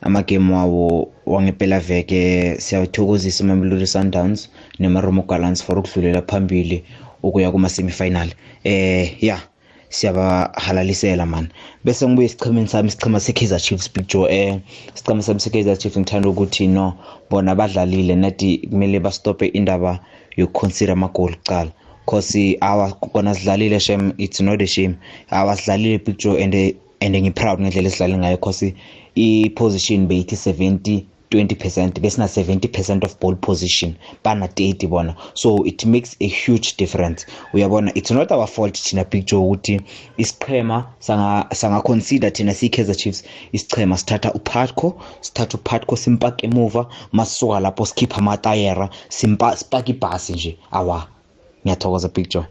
amagame wawo wangempela veke. Siyathokozisa Mamelodi Sundowns neMaromo Gallants for ukudlulela phambili ukuya kuma semifinal eh yeah siyabahalalisela man. Bese ngibuye isichimeni sami isichima se-Kaizer Chiefs Big Joe eh isichima sami se-Kaizer Chiefs ngithanda ukuthi no bona badlalile nathi kumele bastope indaba yokuconsider amagoli kuqala. Cause awa kona sidlalile shem it's not a shame. Awa sidlalile Big Joe and and ngiproud ngendlela esidlale ngayo cause i-position beyithi 70 20% besina 70% of ball position bana 30 bona. So it makes a huge difference. Uyabona it's not our fault thina Big Joe ukuthi isichema sanga sanga consider thina siKaizer Chiefs isichema sithatha uPatco sithatha uPatco simpaka emuva masuka lapho sikhipha amatayera simpa sipaka ibhasi nje. Awa ngiyathokoza Big Joe.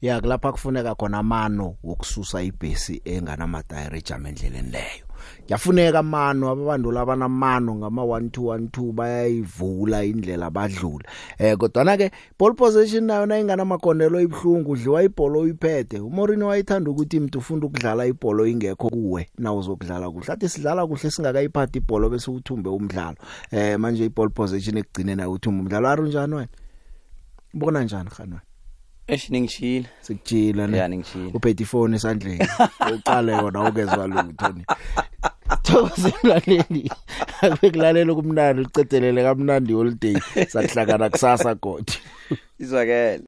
Ya kulapha kufuneka khona amano wokususa ibhesi enganamatayara ejama endleleni leyo. Yafuneka amano ababandula abanamano ngama 1212 bayayivula indlela badlula eh kodwa ke ball possession nayo nayingana makondelo ibhlungu udliwa ibhola uyiphethe. uMorino wayithanda ukuthi umuntu ufunda ukudlala ibhola ingekho kuwe na uzokudlala kuhle. Athi sidlala kuhle singakayiphathi ibhola bese uthumbe umdlalo. Eh manje iball possession ekugcine nayo uthumbe umdlalo. Arunjani wena? Ubona njani khanwa Eish ningishila. sikujila ne Yeah ningishila. uphethe ifoni esandleni uqale yona ukezwa lutho ni Thokoze mlaleli akubekulalela kumnandi ucedelele kamnandi holiday sakuhlangana kusasa godi Izwakele.